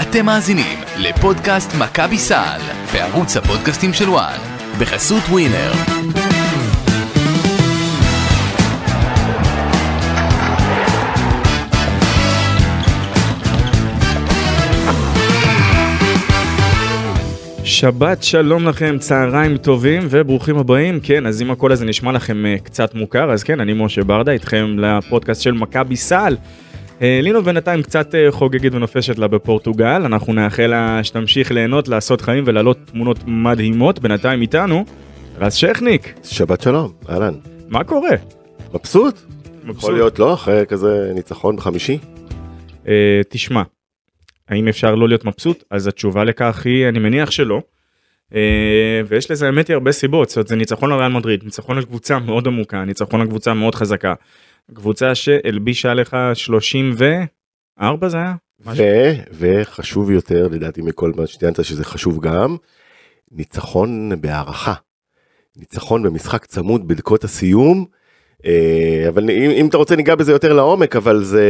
אתם מאזינים לפודקאסט מכבי סל בערוץ הפודקאסטים של וואן בחסות ווינר. שבת שלום לכם, צהריים טובים וברוכים הבאים. כן, אז אם הקול הזה נשמע לכם uh, קצת מוכר, אז כן, אני משה ברדה, איתכם לפודקאסט של מכבי סל. Uh, לינו בינתיים קצת uh, חוגגת ונופשת לה בפורטוגל, אנחנו נאחל לה שתמשיך ליהנות, לעשות חיים ולהעלות תמונות מדהימות. בינתיים איתנו, רז שכניק. שבת שלום, אהלן. מה קורה? מבסוט? מבסוט. יכול להיות לא, אחרי כזה ניצחון בחמישי? Uh, תשמע, האם אפשר לא להיות מבסוט? אז התשובה לכך היא, אני מניח שלא. Uh, ויש לזה האמת היא הרבה סיבות, זאת אומרת, זה ניצחון על ריאל מדריד, ניצחון על קבוצה מאוד עמוקה, ניצחון על קבוצה מאוד חזקה. קבוצה שהלבישה לך 34 זה היה? משהו. ו, וחשוב יותר, לדעתי מכל מה שציינת שזה חשוב גם, ניצחון בהערכה. ניצחון במשחק צמוד בדקות הסיום, אה, אבל אם, אם אתה רוצה ניגע בזה יותר לעומק, אבל זה,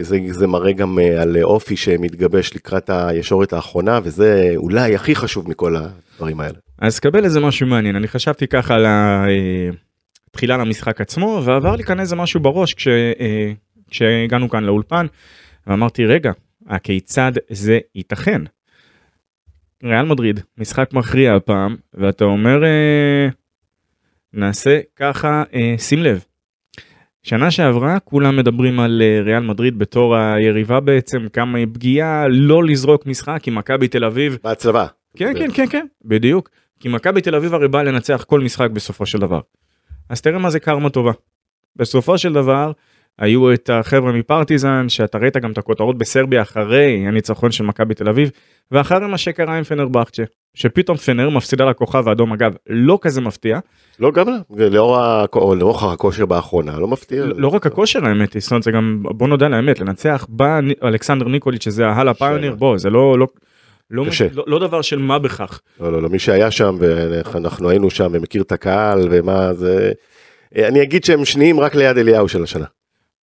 זה, זה מראה גם אה, על אופי שמתגבש לקראת הישורת האחרונה, וזה אולי הכי חשוב מכל הדברים האלה. אז קבל איזה משהו מעניין, אני חשבתי ככה על התחילה למשחק עצמו, ועבר לי כאן איזה משהו בראש כש, אה, כשהגענו כאן לאולפן, ואמרתי רגע, הכיצד זה ייתכן? ריאל מדריד, משחק מכריע הפעם, ואתה אומר, אה, נעשה ככה, אה, שים לב. שנה שעברה כולם מדברים על אה, ריאל מדריד בתור היריבה בעצם, כמה היא פגיעה, לא לזרוק משחק עם מכבי תל אביב. בהצלבה. כן, כן, כן, כן, בדיוק. כי מכבי תל אביב הרי באה לנצח כל משחק בסופו של דבר. אז תראה מה זה קרמה טובה. בסופו של דבר, היו את החבר'ה מפרטיזן, שאתה ראית גם את הכותרות בסרביה אחרי הניצחון של מכבי תל אביב, ואחרי מה שקרה עם פנרבכצ'ה, שפתאום פנר מפסידה לכוכב האדום, אגב, לא כזה מפתיע, לא, גם לא. לאור, לרוחב הכושר באחרונה, לא מפתיע. לא רק הכושר האמת, היא, זאת אומרת, זה גם, בוא נודה על האמת, לנצח בא אלכסנדר ניקוליץ' שזה ההלה פיוניר, בוא, זה לא, לא, לא, קשה. לא, לא דבר של מה בכך. לא, לא, לא, מי שהיה שם ואנחנו היינו שם ומכיר את הקהל ומה זה... אני אגיד שהם שניים רק ליד אליהו של השנה.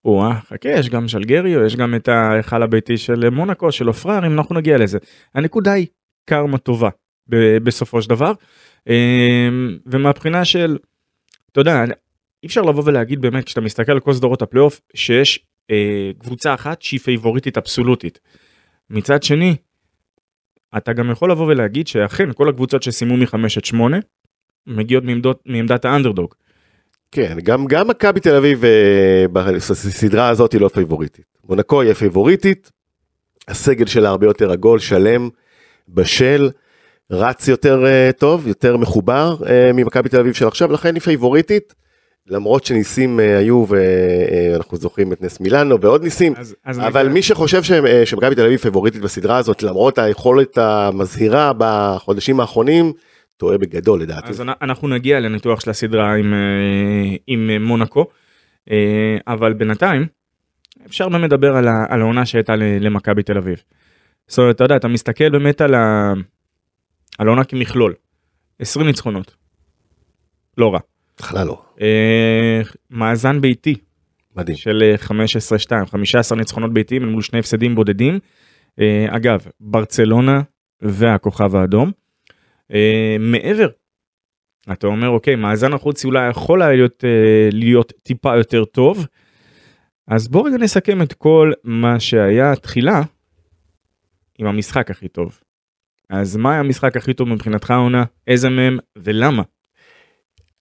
או-אה, חכה, יש גם שלגריו, יש גם את ההיכל הביתי של מונקו, של עופרר, אם אנחנו נגיע לזה. הנקודה היא קרמה טובה ב- בסופו של דבר. אמ, ומהבחינה של, אתה יודע, אי אפשר לבוא ולהגיד באמת, כשאתה מסתכל על כל סדרות הפלייאוף, שיש אה, קבוצה אחת שהיא פייבוריטית אבסולוטית. מצד שני, אתה גם יכול לבוא ולהגיד שאכן כל הקבוצות שסיימו מ-5 עד 8 מגיעות מעמדות, מעמדת האנדרדוג. כן, גם גם מכבי תל אביב אה, בסדרה הזאת היא לא פייבוריטית. מונקו היא פייבוריטית, הסגל שלה הרבה יותר עגול, שלם, בשל, רץ יותר אה, טוב, יותר מחובר אה, ממכבי תל אביב של עכשיו, לכן היא פייבוריטית. למרות שניסים אה, היו ואנחנו זוכרים את נס מילאנו ועוד ניסים, אז, אז אבל נגיד- מי שחושב אה, שמכבי תל אביב פייבוריטית בסדרה הזאת למרות היכולת המזהירה בחודשים האחרונים, טועה בגדול לדעתי. אז אנ- אנחנו נגיע לניתוח של הסדרה עם, אה, עם אה, מונקו, אה, אבל בינתיים אפשר באמת לדבר על, העונה שהייתה למכבי תל אביב. זאת אומרת, אתה יודע, אתה מסתכל באמת על העונה כמכלול, 20 ניצחונות, לא רע. בכלל לא, אה, מאזן ביתי מדהים. של אה, 15-2, 15 ניצחונות ביתיים מול שני הפסדים בודדים. אה, אגב, ברצלונה והכוכב האדום. אה, מעבר, אתה אומר אוקיי, מאזן החוץ אולי יכול להיות, אה, להיות טיפה יותר טוב. אז בוא רגע נסכם את כל מה שהיה תחילה עם המשחק הכי טוב. אז מה היה המשחק הכי טוב מבחינתך העונה, איזה מהם ולמה?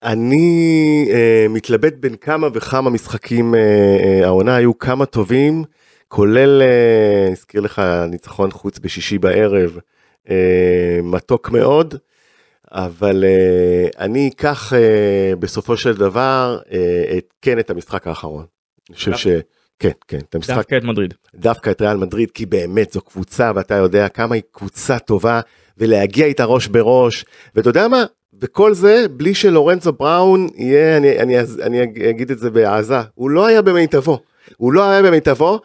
אני אה, מתלבט בין כמה וכמה משחקים אה, אה, העונה היו כמה טובים כולל אה, הזכיר לך ניצחון חוץ בשישי בערב אה, מתוק מאוד אבל אה, אני אקח אה, בסופו של דבר אה, את, כן את המשחק האחרון. אני חושב? ש... כן, כן, את המשחק, דווקא את מדריד. דווקא את ריאל מדריד, כי באמת זו קבוצה ואתה יודע כמה היא קבוצה טובה, ולהגיע איתה ראש בראש, ואתה יודע מה? וכל זה בלי שלורנצו בראון יהיה, אני, אני, אני אגיד את זה בעזה, הוא לא היה במיטבו, הוא לא היה במיטבו,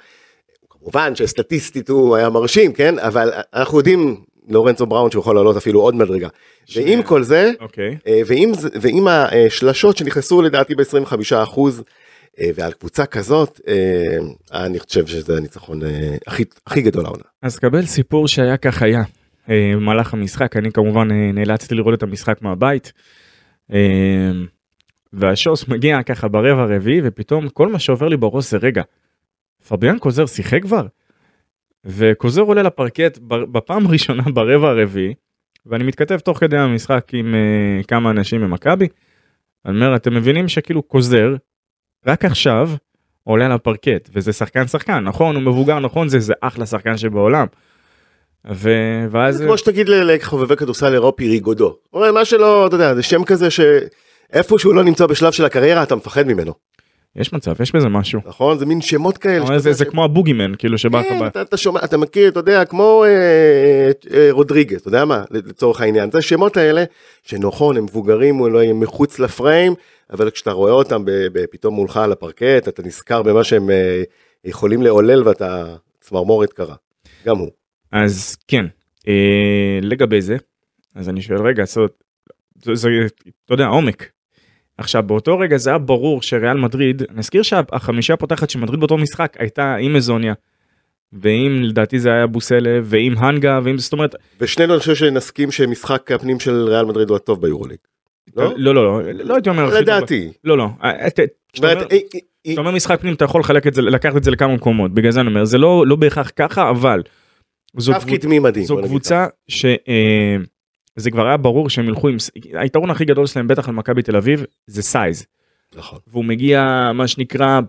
כמובן שסטטיסטית הוא היה מרשים, כן? אבל אנחנו יודעים, לורנצו בראון שהוא יכול לעלות אפילו עוד מדרגה. ועם כל זה, אוקיי. אה, ועם, ועם השלשות שנכנסו לדעתי ב-25 אחוז, אה, ועל קבוצה כזאת, אה, אני חושב שזה הניצחון הכי, הכי גדול העונה. אז קבל סיפור שהיה כך היה. אה, במהלך המשחק, אני כמובן אה, נאלצתי לראות את המשחק מהבית. אה, והשוס מגיע ככה ברבע הרביעי ופתאום כל מה שעובר לי בראש זה רגע, פביאן קוזר שיחק כבר? וקוזר עולה לפרקט בפעם הראשונה ברבע הרביעי ואני מתכתב תוך כדי המשחק עם כמה אנשים ממכבי. אני אומר אתם מבינים שכאילו קוזר רק עכשיו עולה לפרקט וזה שחקן שחקן נכון הוא מבוגר נכון זה זה אחלה שחקן שבעולם. ו... ואז זה כמו שתגיד לחובבי כדורסל אירופי ריגודו. מה שלא, אתה יודע, זה שם כזה שאיפה שהוא לא נמצא בשלב של הקריירה אתה מפחד ממנו, יש מצב יש בזה משהו. נכון? זה מין שמות כאלה. זה, זה ש- כמו הבוגימן כאילו שבא לך כן. אתה, אתה שומע, אתה מכיר, אתה יודע, כמו אה, אה, רודריגז, אתה יודע מה, לצורך העניין, זה השמות האלה, שנכון, הם מבוגרים, אולי הם מחוץ לפריים, אבל כשאתה רואה אותם פתאום מולך על הפרקט, אתה נזכר במה שהם אה, יכולים לעולל ואתה צמרמורת קרה, גם הוא. אז כן אה, לגבי זה אז אני שואל רגע זאת, זה, זה אתה יודע עומק. עכשיו באותו רגע זה היה ברור שריאל מדריד אני אזכיר שהחמישה הפותחת של מדריד באותו משחק הייתה עם מזוניה. ואם לדעתי זה היה בוסלב ועם הנגה ואם זאת אומרת ושנינו אני חושב שנסכים שמשחק הפנים של ריאל מדריד הוא הטוב ביורוליג. לא? לא לא לא לא הייתי אומר. לדעתי. לא לא אה, ת- כשאתה אה, אה, אה, כשאתה אומר משחק פנים אתה יכול לחלק את זה לקחת את זה לכמה מקומות בגלל זה אני אומר זה לא לא בהכרח ככה אבל. זו קו קבוצה- קדמי מדהים. זו בוא נגיד קבוצה שזה כבר היה ברור שהם ילכו עם היתרון הכי גדול שלהם בטח על מכבי תל אביב זה סייז. נכון. והוא מגיע מה שנקרא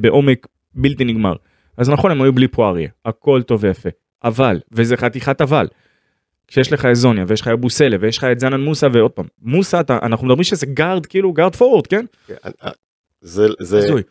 בעומק בלתי נגמר אז נכון הם היו בלי פוארייה הכל טוב ויפה אבל וזה חתיכת אבל. כשיש לך את הזוניה ויש לך את יאבוסלה ויש לך את ג'נאן מוסה ועוד פעם מוסה אתה, אנחנו מדברים שזה guard כאילו guard forward כן? זה, זה, הזוי.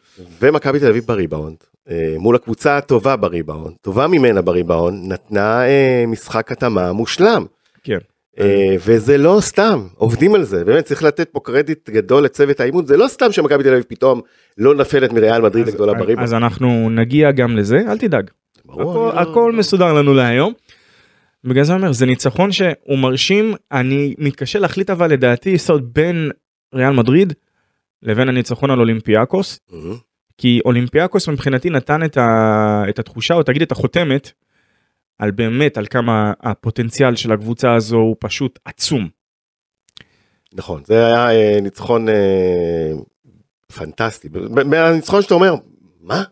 ומכבי תל אביב בריבאונד, אה, מול הקבוצה הטובה בריבאונד, טובה ממנה בריבאונד, נתנה אה, משחק התאמה מושלם. כן. אה, וזה לא סתם, עובדים על זה, באמת צריך לתת פה קרדיט גדול לצוות האימון, זה לא סתם שמכבי תל אביב פתאום לא נפלת מריאל מדריד אז- הגדולה בריבאונד. אז אנחנו נגיע גם לזה אל תדאג ברור, הכל, לא- מסודר לנו להיום. בגלל זה אומר זה ניצחון שהוא מרשים אני מתקשה להחליט אבל לדעתי יסוד בין ריאל מדריד לבין הניצחון על אולימפיאקוס כי אולימפיאקוס מבחינתי נתן את, ה, את התחושה או תגיד את החותמת על באמת על כמה הפוטנציאל של הקבוצה הזו הוא פשוט עצום. נכון, זה היה אה, ניצחון אה, פנטסטי, מהניצחון שאתה אומר, מה?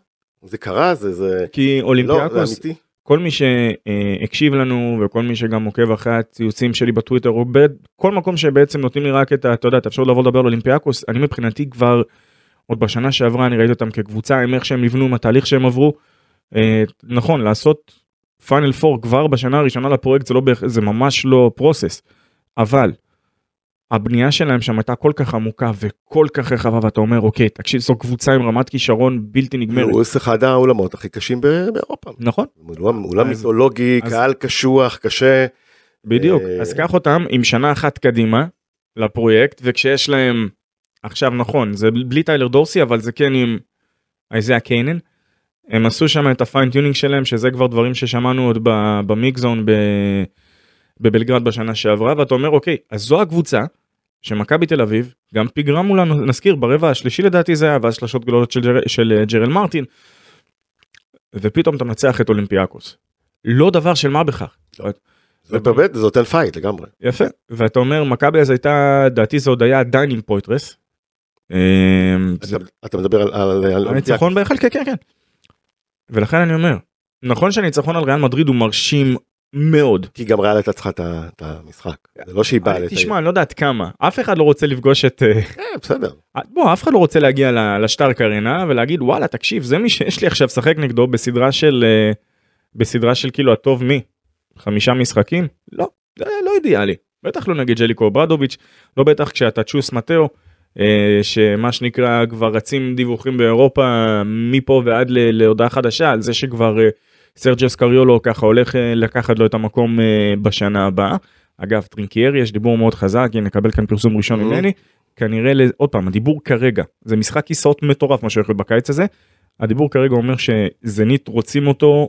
זה קרה? זה, זה, כי לא, אולימפיאקוס זה אמיתי? כל מי שהקשיב לנו וכל מי שגם עוקב אחרי הציוצים שלי בטוויטר או בכל מקום שבעצם נותנים לי רק את ה- אתה יודע את האפשרות לבוא לדבר על אולימפיאקוס אני מבחינתי כבר עוד בשנה שעברה אני ראיתי אותם כקבוצה עם איך שהם נבנו עם התהליך שהם עברו. אה, נכון לעשות פיינל פור כבר בשנה הראשונה לפרויקט זה לא זה ממש לא process אבל. הבנייה שלהם שם הייתה כל כך עמוקה וכל כך רחבה ואתה אומר אוקיי תקשיב זו קבוצה עם רמת כישרון בלתי נגמרת לואיס אחד האולמות הכי קשים באירופה. נכון אולם, מיתולוגי, קהל קשוח, קשה. בדיוק אה, אז קח אותם עם שנה אחת קדימה לפרויקט וכשיש להם עכשיו נכון זה בלי טיילר דורסי אבל זה כן עם איזאיה קנען. הם עשו שם את ה fine tuning שלהם שזה כבר דברים ששמענו עוד ב mixed zone בבלגרד בשנה שעברה ואתה אומר אוקיי אז זו הקבוצה שמכבי תל אביב גם פיגרה מולנו נזכיר ברבע השלישי לדעתי זה היה ואז שלושות גדולות של, ג'ר, של אה, ג'רל מרטין. ופתאום אתה מנצח את אולימפיאקוס. לא דבר של מה בכך. זה באמת, זה נותן fight לגמרי. יפה ואתה אומר מכבי אז הייתה לדעתי זה עוד היה עדיין עם פויטרס. אמ, אתה- אתה מדבר על- הניצחון בהיכל כן כן כן. ולכן אני אומר נכון שהניצחון על ריאל מדריד הוא מרשים מאוד. כי גם ריאל הייתה צריכה את המשחק. זה לא שהיא באה... לת- תשמע אני לא יודע עד כמה אף אחד לא רוצה לפגוש את אה, אה, בסדר. בוא אף אחד לא רוצה להגיע ל- לשטארק ארנה ולהגיד וואלה תקשיב זה מי שיש לי עכשיו לשחק נגדו בסדרה של אה, בסדרה של כאילו הטוב מי חמישה משחקים לא זה לא אידיאלי בטח לא נגיד ג'ליקו ברדוביץ' לא בטח כשאתה צ'וס מטאו אה, שמה שנקרא כבר רצים דיווחים באירופה מפה ועד להודעה חדשה על זה שכבר אה, סרג'יו סקריולו ככה הולך אה, לקחת לו את המקום אה, בשנה הבאה. אגב טרינקיירי יש דיבור מאוד חזק הנה נקבל כאן פרסום ראשון Mhm. ממני כנראה עוד פעם הדיבור כרגע זה משחק כיסאות מטורף מה שהולך להיות בקיץ הזה. הדיבור כרגע אומר שזנית רוצים אותו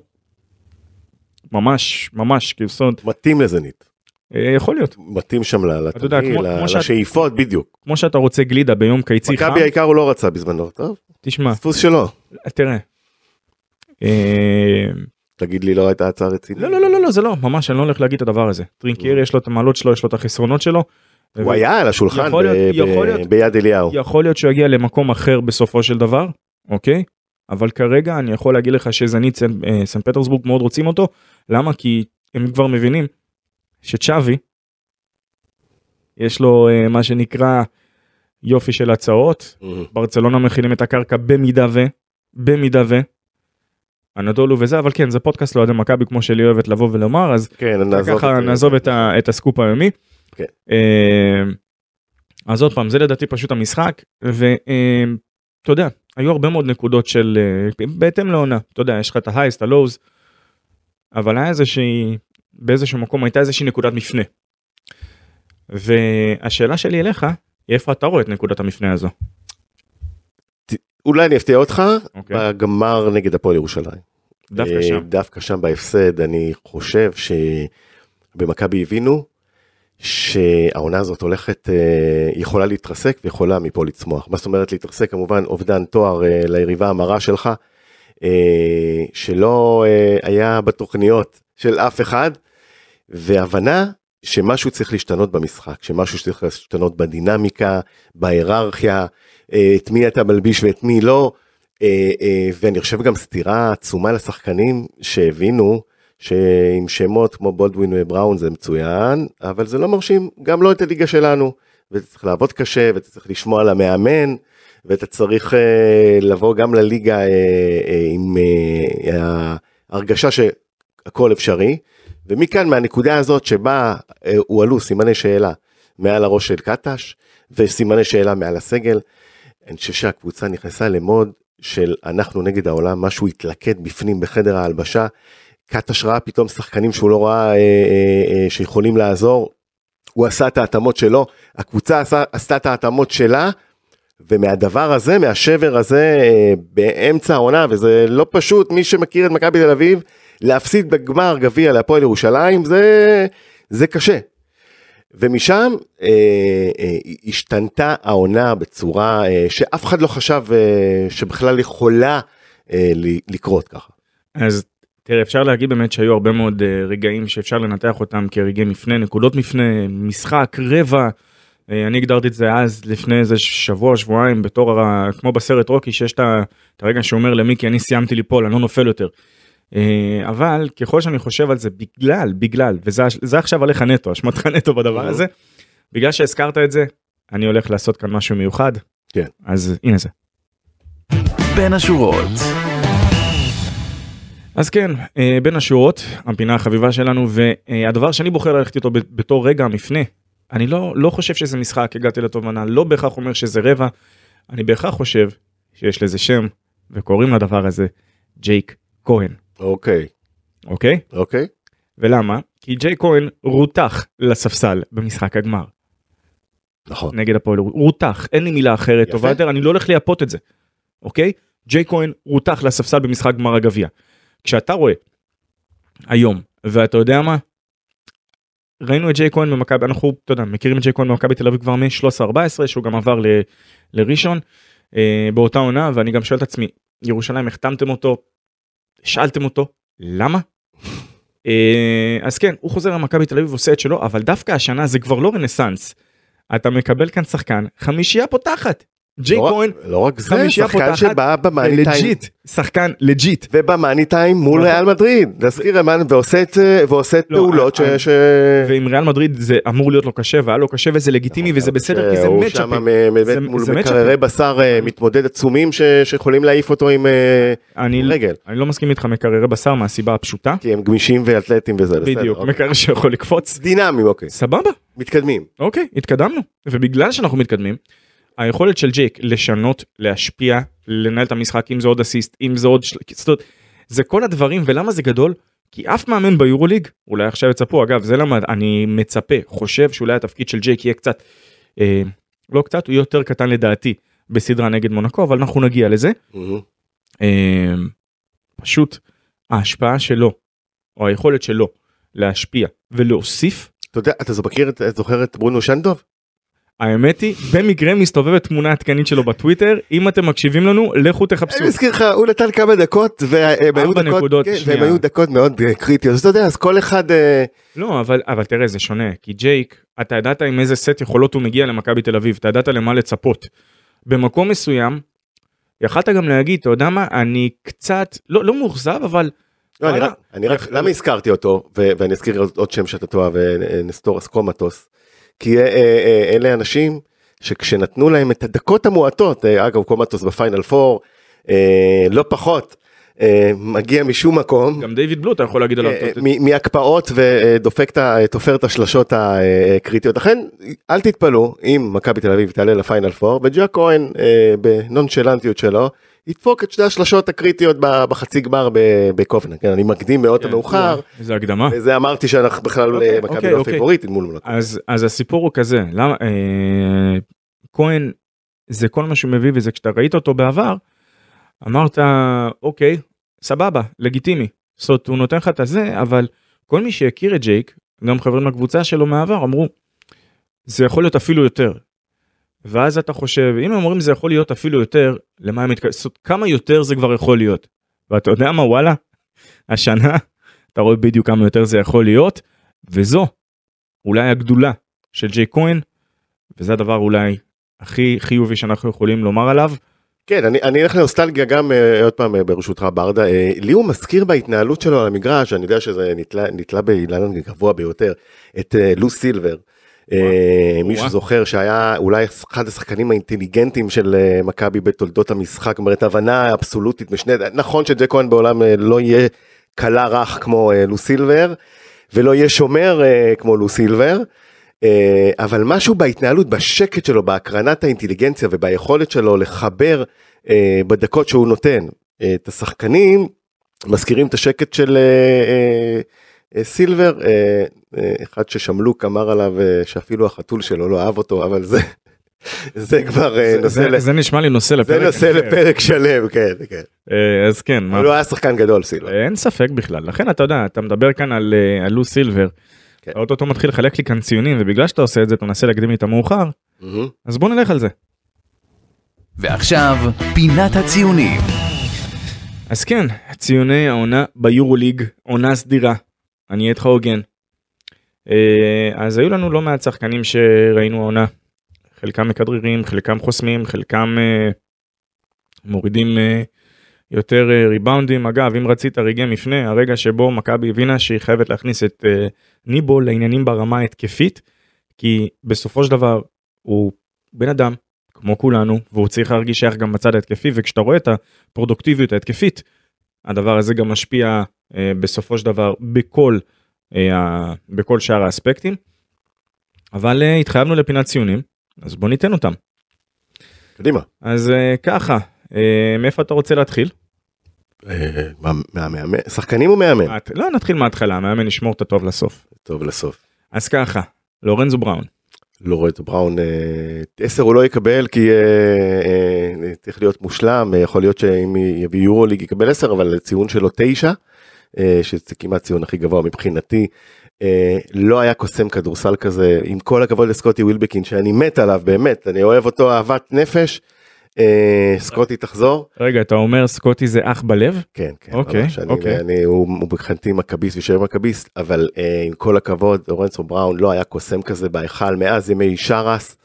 ממש ממש כאילו זאת אומרת, מתאים לזנית. אה, יכול להיות. מתאים שם לשאיפות, בדיוק. כמו שאתה רוצה גלידה ביום קיצי חם, מכבי העיקר הוא לא רצה בזמנו, טוב, תשמע, דפוס שלו. תראה. אה, תגיד לי, לא הייתה הצעה רצינית. לא, לא, לא, לא, לא, זה לא, ממש, אני לא הולך להגיד את הדבר הזה. טרינקירי יש לו את המעלות שלו, יש לו את החסרונות שלו. הוא היה על השולחן. ביד אליהו. יכול להיות שהוא יגיע למקום אחר בסופו של דבר, אוקיי? אבל כרגע אני יכול להגיד לך שזנית סן, אה, פטרסבורג מאוד רוצים אותו. למה? כי הם כבר מבינים שצ'אבי, יש לו אה, מה שנקרא יופי של הצעות. ברצלונה מכינים את הקרקע במידה ו... במידה ו... אנדולו וזה, אבל כן, זה פודקאסט לאוהדי מכבי כמו שלי אוהבת לבוא ולומר, אז כן, נעזוב ככה את- נעזוב את, ה, את הסקופ היומי. כן. אה, אז עוד פעם, זה לדעתי פשוט המשחק, ואתה יודע, היו הרבה מאוד נקודות של, אה, בהתאם לעונה, אתה יודע, יש לך את ההייס, את הלואוז, אבל היה איזושהי, באיזשהו מקום הייתה איזושהי נקודת מפנה. והשאלה שלי אליך, היא איפה אתה רואה את נקודת המפנה הזו? אולי אני אפתיע אותך, אוקיי. בגמר נגד הפועל ירושלים. דווקא אה, שם. דווקא שם בהפסד, אני חושב שבמכבי הבינו שהעונה הזאת הולכת, אה, יכולה להתרסק ויכולה מפה לצמוח. מה זאת אומרת להתרסק? כמובן אובדן תואר אה, ליריבה המרה שלך, שלא היה בתוכניות של אף אחד, והבנה שמשהו צריך להשתנות במשחק, שמשהו צריך להשתנות בדינמיקה, בהיררכיה, אה, את מי אתה מלביש ואת מי לא. אה, אה, ואני חושב גם סתירה עצומה לשחקנים שהבינו שעם שמות כמו בולדווין ובראון זה מצוין, אבל זה לא מרשים גם לא את הליגה שלנו. ואתה צריך לעבוד קשה ואתה צריך לשמוע על המאמן ואתה צריך לבוא גם לליגה עם ההרגשה שהכל אפשרי. ומכאן מהנקודה הזאת שבה אה, הועלו סימני שאלה מעל הראש של קטש וסימני שאלה מעל הסגל, אני חושב שהקבוצה נכנסה למוד של אנחנו נגד העולם, משהו התלכד בפנים בחדר ההלבשה. קטש ראה פתאום שחקנים שהוא לא ראה אה, אה, אה, שיכולים לעזור. הוא עשה את ההתאמות שלו, הקבוצה עשה, עשתה את ההתאמות שלה, ומהדבר הזה, מהשבר הזה, אה, באמצע העונה, וזה לא פשוט, מי שמכיר את מכבי תל אביב, להפסיד בגמר גביע להפועל ירושלים, זה, זה קשה. ומשם אה, אה, השתנתה העונה בצורה אה, שאף אחד לא חשב אה, שבכלל יכולה אה, לקרות ככה. אז תראה, אפשר להגיד באמת שהיו הרבה מאוד אה, רגעים שאפשר לנתח אותם כרגעי מפנה, נקודות מפנה, משחק, רבע. אה, אני הגדרתי את זה אז לפני איזה שבוע, שבועיים, בתור, ה- כמו בסרט רוקי, שיש את הרגע שאומר למיקי, אני סיימתי ליפול, אני לא נופל יותר. אה, אבל ככל שאני חושב על זה, בגלל, בגלל, וזה זה עכשיו עליך נטו, אשמתך נטו בדבר הזה, בגלל שהזכרת את זה, אני הולך לעשות כאן משהו מיוחד. כן. אז הנה זה. בין השורות. אז כן, אה, בין השורות, הפינה החביבה שלנו, והדבר שאני בוחר ללכת איתו בתור רגע המפנה, אני לא, לא חושב שזה משחק, הגעתי לתובנה, לא בהכרח אומר שזה רבע, אני בהכרח חושב שיש לזה שם, וקוראים לדבר הזה ג'ייק כהן, אוקיי, אוקיי? אוקיי. ולמה? כי ג'ייק כהן רותח לספסל במשחק הגמר, נכון. נגד הפועל, רותח, אין לי מילה אחרת יפה. טובה יותר, אני לא הולך לייפות את זה, אוקיי? ג'יי כהן רותח לספסל במשחק גמר הגביע. כשאתה רואה היום, ואתה יודע מה? ראינו את ג'יי כהן במכבי, אנחנו, אתה יודע, מכירים את ג'יי כהן במכבי תל אביב כבר מ-13-14, שהוא גם עבר ל- לראשון אה, באותה עונה, ואני גם שואל את עצמי, ירושלים החתמתם אותו, שאלתם אותו, למה? אה, אז כן, הוא חוזר למכבי תל אביב ועושה את שלו, אבל דווקא השנה זה כבר לא רנסאנס. אתה מקבל כאן שחקן, חמישייה פותחת. ג'יי לא כהן, לא רק זה, שחקן שבא במאני טיים. legit, שחקן לג'יט. ובמאני טיים מול נכון. ריאל מדריד, להזכיר רמן ועושה את ועושה את לא, פעולות ש... אני- ש- ועם ריאל מדריד זה אמור להיות לו קשה והיה לו קשה וזה לגיטימי וזה בסדר כי זה הוא מצ'אפים. שם אה, באמת זה- מול מקררי. בשר אה, מתמודד עצומים ש- שיכולים להעיף אותו עם אה, אני רגל, אני לא מסכים איתך מקררי בשר מהסיבה הפשוטה. כי הם גמישים ואתלטים וזה. בדיוק, אוקיי. מקרר שיכול לקפוץ. דינמיים אוקיי, סבבה, מתקדמים. אוקיי, התקדמנו. ובגלל שאנחנו מתקדמים, היכולת של ג'ייק לשנות, להשפיע, לנהל את המשחק, אם זה עוד אסיסט, אם זה עוד... זאת אומרת, זה כל הדברים, ולמה זה גדול? כי אף מאמן ביורוליג, אולי עכשיו יצפו, אגב, זה למה אני מצפה, חושב שאולי התפקיד של ג'ייק יהיה קצת, אה, לא קצת, הוא יותר קטן לדעתי בסדרה נגד מונקו, אבל אנחנו נגיע לזה. מהמם. אה, פשוט ההשפעה שלו, או היכולת שלו, להשפיע ולהוסיף, אתה יודע, אתה מכיר, זוכר את ברונו שנדוב? האמת היא, במקרה מסתובבת תמונה עדכנית שלו בטוויטר, אם אתם מקשיבים לנו, לכו תחפשו. אני מזכיר לך, הוא נתן כמה דקות, והם היו דקות, כן. והם היו דקות מאוד אה, קריטיות, אז אתה יודע, אז כל אחד, אה, לא, אבל, אבל תראה, זה שונה, כי ג'ייק, אתה ידעת עם איזה סט יכולות הוא מגיע למכבי תל אביב, אתה ידעת למה לצפות. במקום מסוים, יכלת גם להגיד, אתה יודע מה, אני קצת, לא, לא מאוכזב, אבל... לא, אני. רק, אני רק, למה הזכרתי אותו, ואני אזכיר עוד- שם שאתה תאהב, אה, נסטור אסקומטוס, כי אה, אה, אה, אלה אנשים שכשנתנו להם את הדקות המועטות, אה, אגב קומטוס בפיינל פור, אה, לא פחות, אה, מגיע משום מקום, גם דיוויד בלוט, אתה יכול להגיד עליו, אה, מ- מהקפאות ודופק את השלשות הקריטיות. לכן אל תתפלאו אם מכבי תל אביב תעלה לפיינל פור וג'ה כהן אה, בנונשלנטיות שלו ידפוק את שתי השלשות הקריטיות בחצי גמר ב- בקובנה. כן, אני מקדים מאוד כן, המאוחר. וואי, איזה הקדמה. וזה אמרתי שאנחנו בכלל אוקיי, אה, מכבי אוקיי, לא אוקיי. פייבוריטית מול מונקו. אז, אז הסיפור הוא כזה, למה, אה, כהן, זה כל מה שהוא מביא, וזה כשאתה ראית אותו בעבר, אמרת, אוקיי, סבבה, לגיטימי. זאת אומרת, הוא נותן לך את הזה, אבל כל מי שהכיר את ג'ייק, גם חברים לקבוצה שלו מהעבר, אמרו, זה יכול להיות אפילו יותר. ואז אתה חושב, אם הם אומרים זה יכול להיות אפילו יותר, למה הם אומרת, כמה יותר זה כבר יכול להיות? ואתה יודע מה, וואלה, השנה, אתה רואה בדיוק כמה יותר זה יכול להיות, וזו אולי הגדולה של ג'יי כהן, וזה הדבר אולי הכי חיובי שאנחנו יכולים לומר עליו. כן, אני, אני אלך לנוסטלגיה גם אה, עוד פעם אה, ברשותך ברדה. אה, לי הוא מזכיר בהתנהלות שלו על המגרש, אני יודע שזה נתלה, נתלה באילן גבוה ביותר, את אה, לו סילבר. אה, מי. שזוכר שהיה אולי אחד השחקנים האינטליגנטים של אה, מכבי בתולדות המשחק, זאת אומרת הבנה אבסולוטית משנה, נכון שג'ק כהן בעולם אה, לא יהיה קלה רך כמו אה, לו סילבר, ולא יהיה שומר כמו לו סילבר. אה, אבל משהו בהתנהלות, בשקט שלו, בהקרנת האינטליגנציה וביכולת שלו לחבר בדקות שהוא נותן את השחקנים, מזכירים את השקט של סילבר, אה, אה, אחד ששמלוק אמר עליו אה, שאפילו החתול שלו לא אהב אותו, אבל זה, זה כבר אה, זה, נושא, זה, ל- זה נשמע לי נושא לפרק. זה נושא אחר. לפרק שלם, כן, כן. אה, אז כן, מה, אבל הוא היה שחקן גדול סילבר. אין ספק בכלל. לכן אתה יודע, אתה מדבר כאן על, אה, על לו סילבר. כן. האוטוטו מתחיל לחלק לי כאן ציונים, ובגלל שאתה עושה את זה, אתה מנסה להקדים לי את המאוחר, מהמם. אז בוא נלך על זה. ועכשיו, פינת הציונים. אז כן, ציוני העונה ביורוליג, עונה סדירה. אני אהיה איתך הוגן. אה, אז היו לנו לא מעט שחקנים שראינו העונה. חלקם מכדררים, חלקם חוסמים, חלקם אה, מורידים אה, יותר ריבאונדים. אגב, אם רצית רגעי מפנה, הרגע שבו מכבי הבינה שהיא חייבת להכניס את ניבו לעניינים ברמה ההתקפית, כי בסופו של דבר הוא בן אדם, כמו כולנו, והוא צריך להרגיש שייך גם בצד ההתקפי, וכשאתה רואה את הפרודוקטיביות ההתקפית, הדבר הזה גם משפיע אה, בסופו של דבר בכל, אה, בכל שאר האספקטים. אבל אה, התחייבנו לפינת ציונים, אז בוא ניתן אותם. קדימה. אז אה, ככה, אה, מאיפה אתה רוצה להתחיל? אה, מה- מהמאמן, שחקנים או מאמן? לא, נתחיל מההתחלה, המאמן ישמור את הטוב לסוף. טוב לסוף. אז ככה, לורנזו בראון. לא רואה את בראון אה, עשר הוא לא יקבל כי אה, אה, צריך להיות מושלם אה, יכול להיות שאם יביא יורו ליג יקבל עשר אבל ציון שלו תשע אה, שזה כמעט ציון הכי גבוה מבחינתי. אה, לא היה קוסם כדורסל כזה עם כל הכבוד לסקוטי ווילבקין שאני מת עליו באמת אני אוהב אותו אהבת נפש. אה, סקוטי תחזור רגע, אתה אומר סקוטי זה אח בלב? כן כן אוקיי, ממש, אני, אוקיי. אני, הוא, הוא מבחינתי מכביסט ויישאר מכביסט אבל אה, עם כל הכבוד לורנצו בראון לא היה קוסם כזה בהיכל מאז ימי שרס.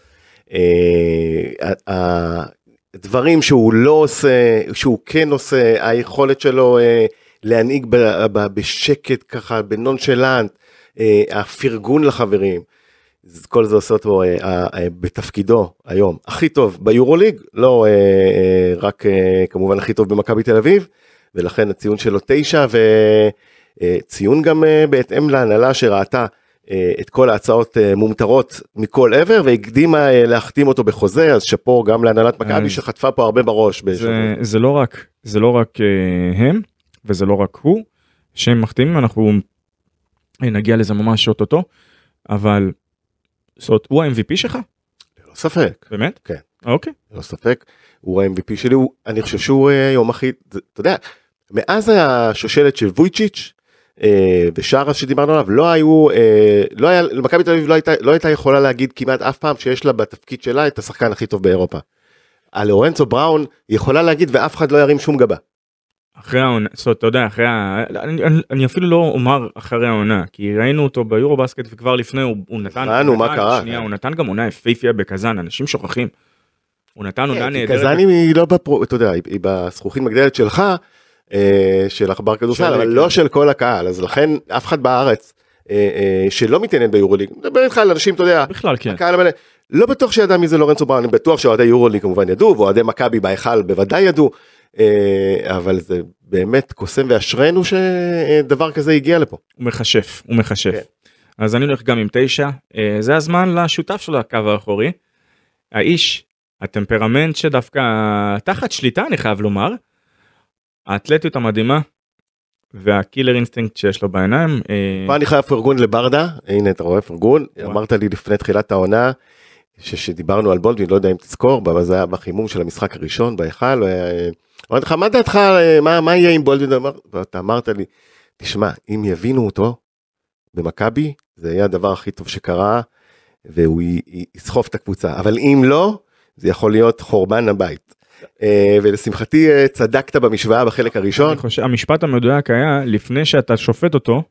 אה, הדברים שהוא לא עושה שהוא כן עושה היכולת שלו אה, להנהיג בשקט ככה בנונשלנט אה, הפרגון לחברים. כל זה עושה אותו אה, אה, אה, בתפקידו היום הכי טוב ביורוליג לא אה, אה, רק אה, כמובן הכי טוב במכבי תל אביב ולכן הציון שלו תשע וציון גם אה, בהתאם להנהלה שראתה אה, את כל ההצעות אה, מומטרות מכל עבר והקדימה אה, להחתים אותו בחוזה אז שאפו גם להנהלת מכבי אז- שחטפה פה הרבה בראש. זה. זה לא רק, זה לא רק אה, הם, וזה לא רק הוא, שהם מחתימים, אנחנו אה, נגיע לזה ממש אוטוטו, אבל זאת אומרת, הוא ה-MVP שלך? ללא ספק. באמת? כן. אוקיי. ללא ספק, הוא ה-MVP שלי, הוא, אני חושב שהוא אה, היום הכי, זה- אתה יודע, מאז השושלת של וויצ'יץ', אה, ושרס שדיברנו עליו לא היו אה, לא היה למכבי תל אביב לא הייתה לא הייתה יכולה להגיד כמעט אף פעם שיש לה בתפקיד שלה את השחקן הכי טוב באירופה. על לורנצו בראון יכולה להגיד ואף אחד לא ירים שום גבה. אחרי העונה, זאת אומרת, אתה יודע, אחרי ה... אני, אני, אני אפילו לא אומר אחרי העונה, כי ראינו אותו ביורו בסקט וכבר לפני הוא, הוא נתן... הבנו, מה קרה? שנייה, הוא נתן גם עונה יפהפייה בקזאן, אנשים שוכחים. הוא נתן עונה כי נהדרת. קזאני היא לא בפרו, אתה יודע, היא- בזכוכית מגדלת שלך, אה, של עכבר כדורסל, אבל כן. לא של כל הקהל, אז לכן אף אחד בארץ אה, אה, שלא מתעניין ביורוליג, מדבר איתך על אנשים, אתה יודע, בכלל כן. הקהל המלא, לא בטוח שידע מי זה לורנצו בראון, אני בטוח שאוהדי יורוליג כמובן ידעו, ואוהדי מכבי בהיכל בוודאי ידעו, אה, אבל זה באמת קוסם ואשרינו שדבר כזה הגיע לפה. הוא מכשף, הוא מכשף. כן. אז אני הולך גם עם תשע, אה, זה הזמן לשותף של הקו האחורי. האיש, הטמפרמנט שדווקא תחת שליטה אני חייב לומר, האתלטיות המדהימה וה killer instinct שיש לו בעיניים. אה, פה אני חייב פרגון לברדה, הנה אתה רואה פרגון. אמרת לי לפני תחילת העונה, שדיברנו על בולדווין, לא יודע אם תזכור, אבל זה היה בחימום של המשחק הראשון בהיכל, אה, אמרתי לך מה דעתך, אה, מה, מה יהיה עם בולדווין, ואתה אמרת לי, תשמע, אם יבינו אותו במכבי, זה יהיה הדבר הכי טוב שקרה, והוא יסחוף את הקבוצה, אבל אם לא, זה יכול להיות חורבן הבית. אה, ולשמחתי אה, צדקת במשוואה בחלק הראשון, אני חושב, המשפט המדויק היה לפני שאתה שופט אותו,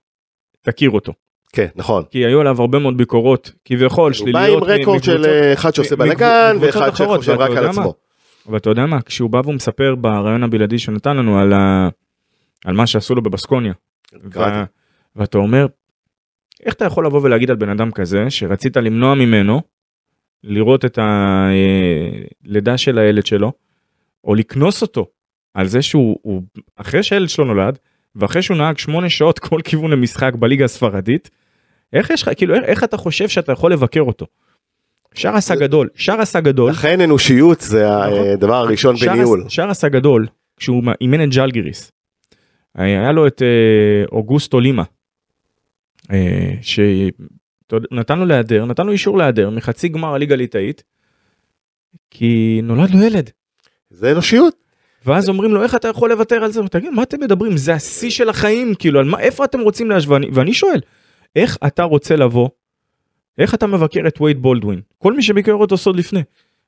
תכיר אותו. כן נכון. כי היו עליו הרבה מאוד ביקורות כביכול הוא בא שליליות. עם רקורד של אחד שעושה בלאגן ואחד שחושב רק על? עצמו. אבל אתה יודע מה כשהוא בא והוא מספר ברעיון הבלעדי שהוא נתן לנו על, ה... על מה שעשו לו בבסקוניה. ו... ואתה אומר איך אתה יכול לבוא ולהגיד על בן אדם כזה שרצית למנוע ממנו לראות את הלידה של הילד שלו או לקנוס אותו על זה שהוא הוא... אחרי שהילד שלו נולד ואחרי שהוא נהג שמונה שעות כל כיוון למשחק בליגה הספרדית איך יש לך כאילו איך, איך אתה חושב שאתה יכול לבקר אותו. שער עשה גדול שער עשה גדול. לכן אנושיות זה נכון. הדבר הראשון בניהול. שער עשה גדול כשהוא אימן את ג'לגיריס. היה לו את אה, אוגוסטו לימה. אה, שנתן לו להיעדר נתן לו אישור להיעדר מחצי גמר הליגה הליטאית. כי נולד לו ילד. זה אנושיות. ואז אומרים לו איך אתה יכול לוותר על זה תגיד מה אתם מדברים זה השיא של החיים כאילו על מה איפה אתם רוצים להשוות ואני שואל איך אתה רוצה לבוא. איך אתה מבקר את וייד בולדווין כל מי שביקר אותו סוד לפני.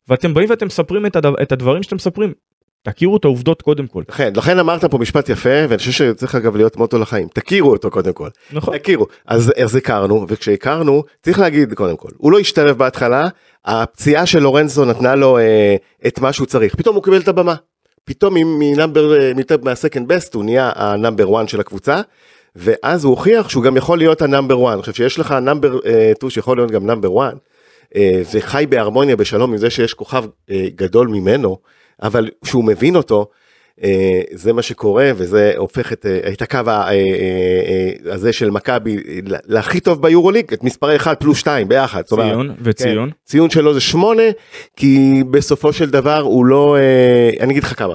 ואתם באים ואתם מספרים את, הדבר, את הדברים שאתם מספרים. תכירו את העובדות קודם כל. לכן, לכן אמרת פה משפט יפה ואני חושב שצריך אגב להיות מוטו לחיים תכירו אותו קודם כל נכון. תכירו אז אז הכרנו וכשהכרנו צריך להגיד קודם כל הוא לא השתלב בהתחלה הפציעה של לורנזו נתנה לו אה, את מה שהוא צריך פתאום הוא קיבל את הבמה פתאום מ number מה second best הוא נהיה ה number 1 של הקבוצה. ואז הוא הוכיח שהוא גם יכול להיות ה number 1 אני חושב שיש לך number 2 שיכול להיות גם number 1 אה, וחי בהרמוניה בשלום עם זה שיש כוכב אה, גדול ממנו אבל שהוא מבין אותו אה, זה מה שקורה וזה הופך את, אה, את הקו אה, אה, אה, הזה של מכבי להכי טוב ביורוליג את מספרי 1 פלוס 2 ביחד. זאת אומרת, ציון וציון. כן, ציון שלו זה 8 כי בסופו של דבר הוא לא אה, אני אגיד לך כמה.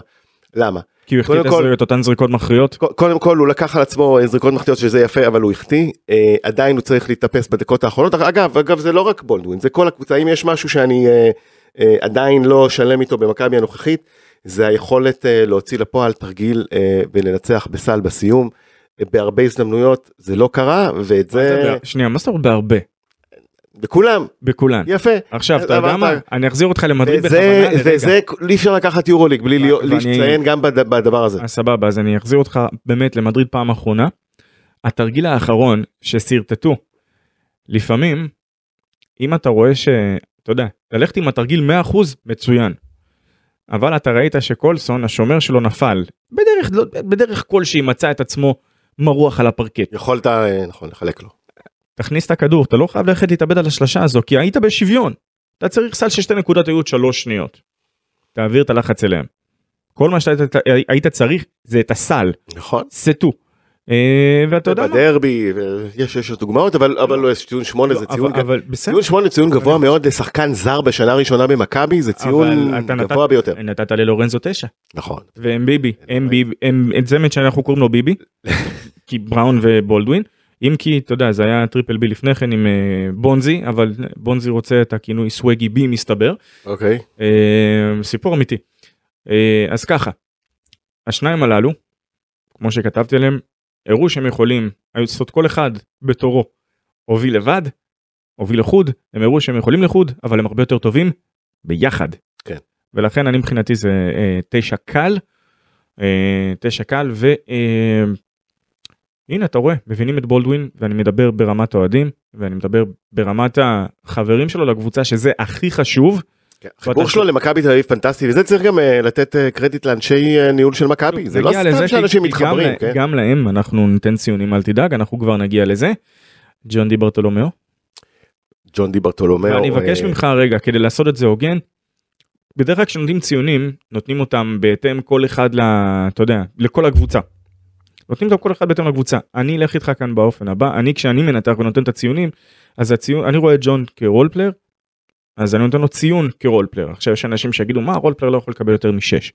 למה? כי הוא החטיא כל- את אותן זריקות מכריעות. קודם כל הוא לקח על עצמו אה, זריקות מחטיאות שזה יפה אבל הוא החטיא אה, עדיין הוא צריך להתאפס בדקות האחרונות אגב אגב זה לא רק בולדווין זה כל הקבוצה אם יש משהו שאני אה, אה, עדיין לא שלם איתו במכבי הנוכחית זה היכולת אה, להוציא לפועל תרגיל אה, ולנצח בסל בסיום. אה, בהרבה הזדמנויות זה לא קרה ואת זה שנייה מה זאת אומרת בהרבה? בכולם בכולן. יפה. עכשיו אתה יודע מה אני אחזיר אותך למדריד בכוונה. לרגע. וזה אי אפשר לקחת יורוליג בלי להצטיין גם בד- בדבר הזה. אז סבבה אז אני אחזיר אותך באמת למדריד פעם אחרונה. התרגיל האחרון ששרטטו לפעמים אם אתה רואה שאתה יודע ללכת עם התרגיל 100% מצוין. אבל אתה ראית שקולסון השומר שלו נפל בדרך בדרך כלשהי מצא את עצמו מרוח על הפרקט. יכולת אה, נכון לחלק לו. תכניס את הכדור אתה לא חייב ללכת להתאבד על השלושה הזו כי היית בשוויון. אתה צריך סל של שתי נקודות היו שלוש שניות. תעביר את הלחץ אליהם. כל מה שאתה היית צריך זה את הסל נכון. סטו. אה, ואתה יודע מה? בדרבי יש יש דוגמאות אבל אבל לא יש ציון 8 זה אבל- ציון אבל בסדר. ציון 8 ציון גבוה מאוד לשחקן זר בשנה ראשונה במכבי זה ציון גבוה ביותר. נתת ללורנזו 9 נכון. והם BB הם BB הם את צמד שאנחנו קוראים לו BB כי בראון ובולדווין אם כי אתה יודע זה היה triple B לפני כן עם אה, בונזי אבל בונזי רוצה את הכינוי Swaggy B מסתבר אוקיי. אה, סיפור אמיתי. אה, אז ככה השניים הללו כמו שכתבתי עליהם הראו שהם יכולים, היו לעשות כל אחד בתורו, הוביל לבד, הוביל לחוד, הם הראו שהם יכולים לחוד, אבל הם הרבה יותר טובים ביחד. כן. ולכן אני מבחינתי זה אה, תשע קל, אה, תשע קל, והנה אתה רואה, מבינים את בולדווין, ואני מדבר ברמת אוהדים, ואני מדבר ברמת החברים שלו לקבוצה, שזה הכי חשוב. כן, החיבור שלו למכבי תל אביב פנטסטי וזה צריך גם אה, לתת אה, קרדיט לאנשי אה, ניהול של מכבי זה לא סתם שאנשים מתחברים. גם, כן? גם להם אנחנו ניתן ציונים אל תדאג אנחנו כבר נגיע לזה. ג'ון די ברטולומיאו. ג'ון די ברטולומיאו. ואני אבקש ממך רגע כדי לעשות את זה הוגן. בדרך כלל כשנותנים ציונים נותנים אותם בהתאם כל אחד ל... אתה יודע לכל הקבוצה. נותנים אותם כל אחד בהתאם לקבוצה. אני אלך איתך כאן באופן הבא אני כשאני מנתח ונותן את הציונים אז הציון אני רואה את ג'ון כ role player. אז אני נותן לו ציון כ role player עכשיו יש אנשים שיגידו מה role player לא יכול לקבל יותר משש.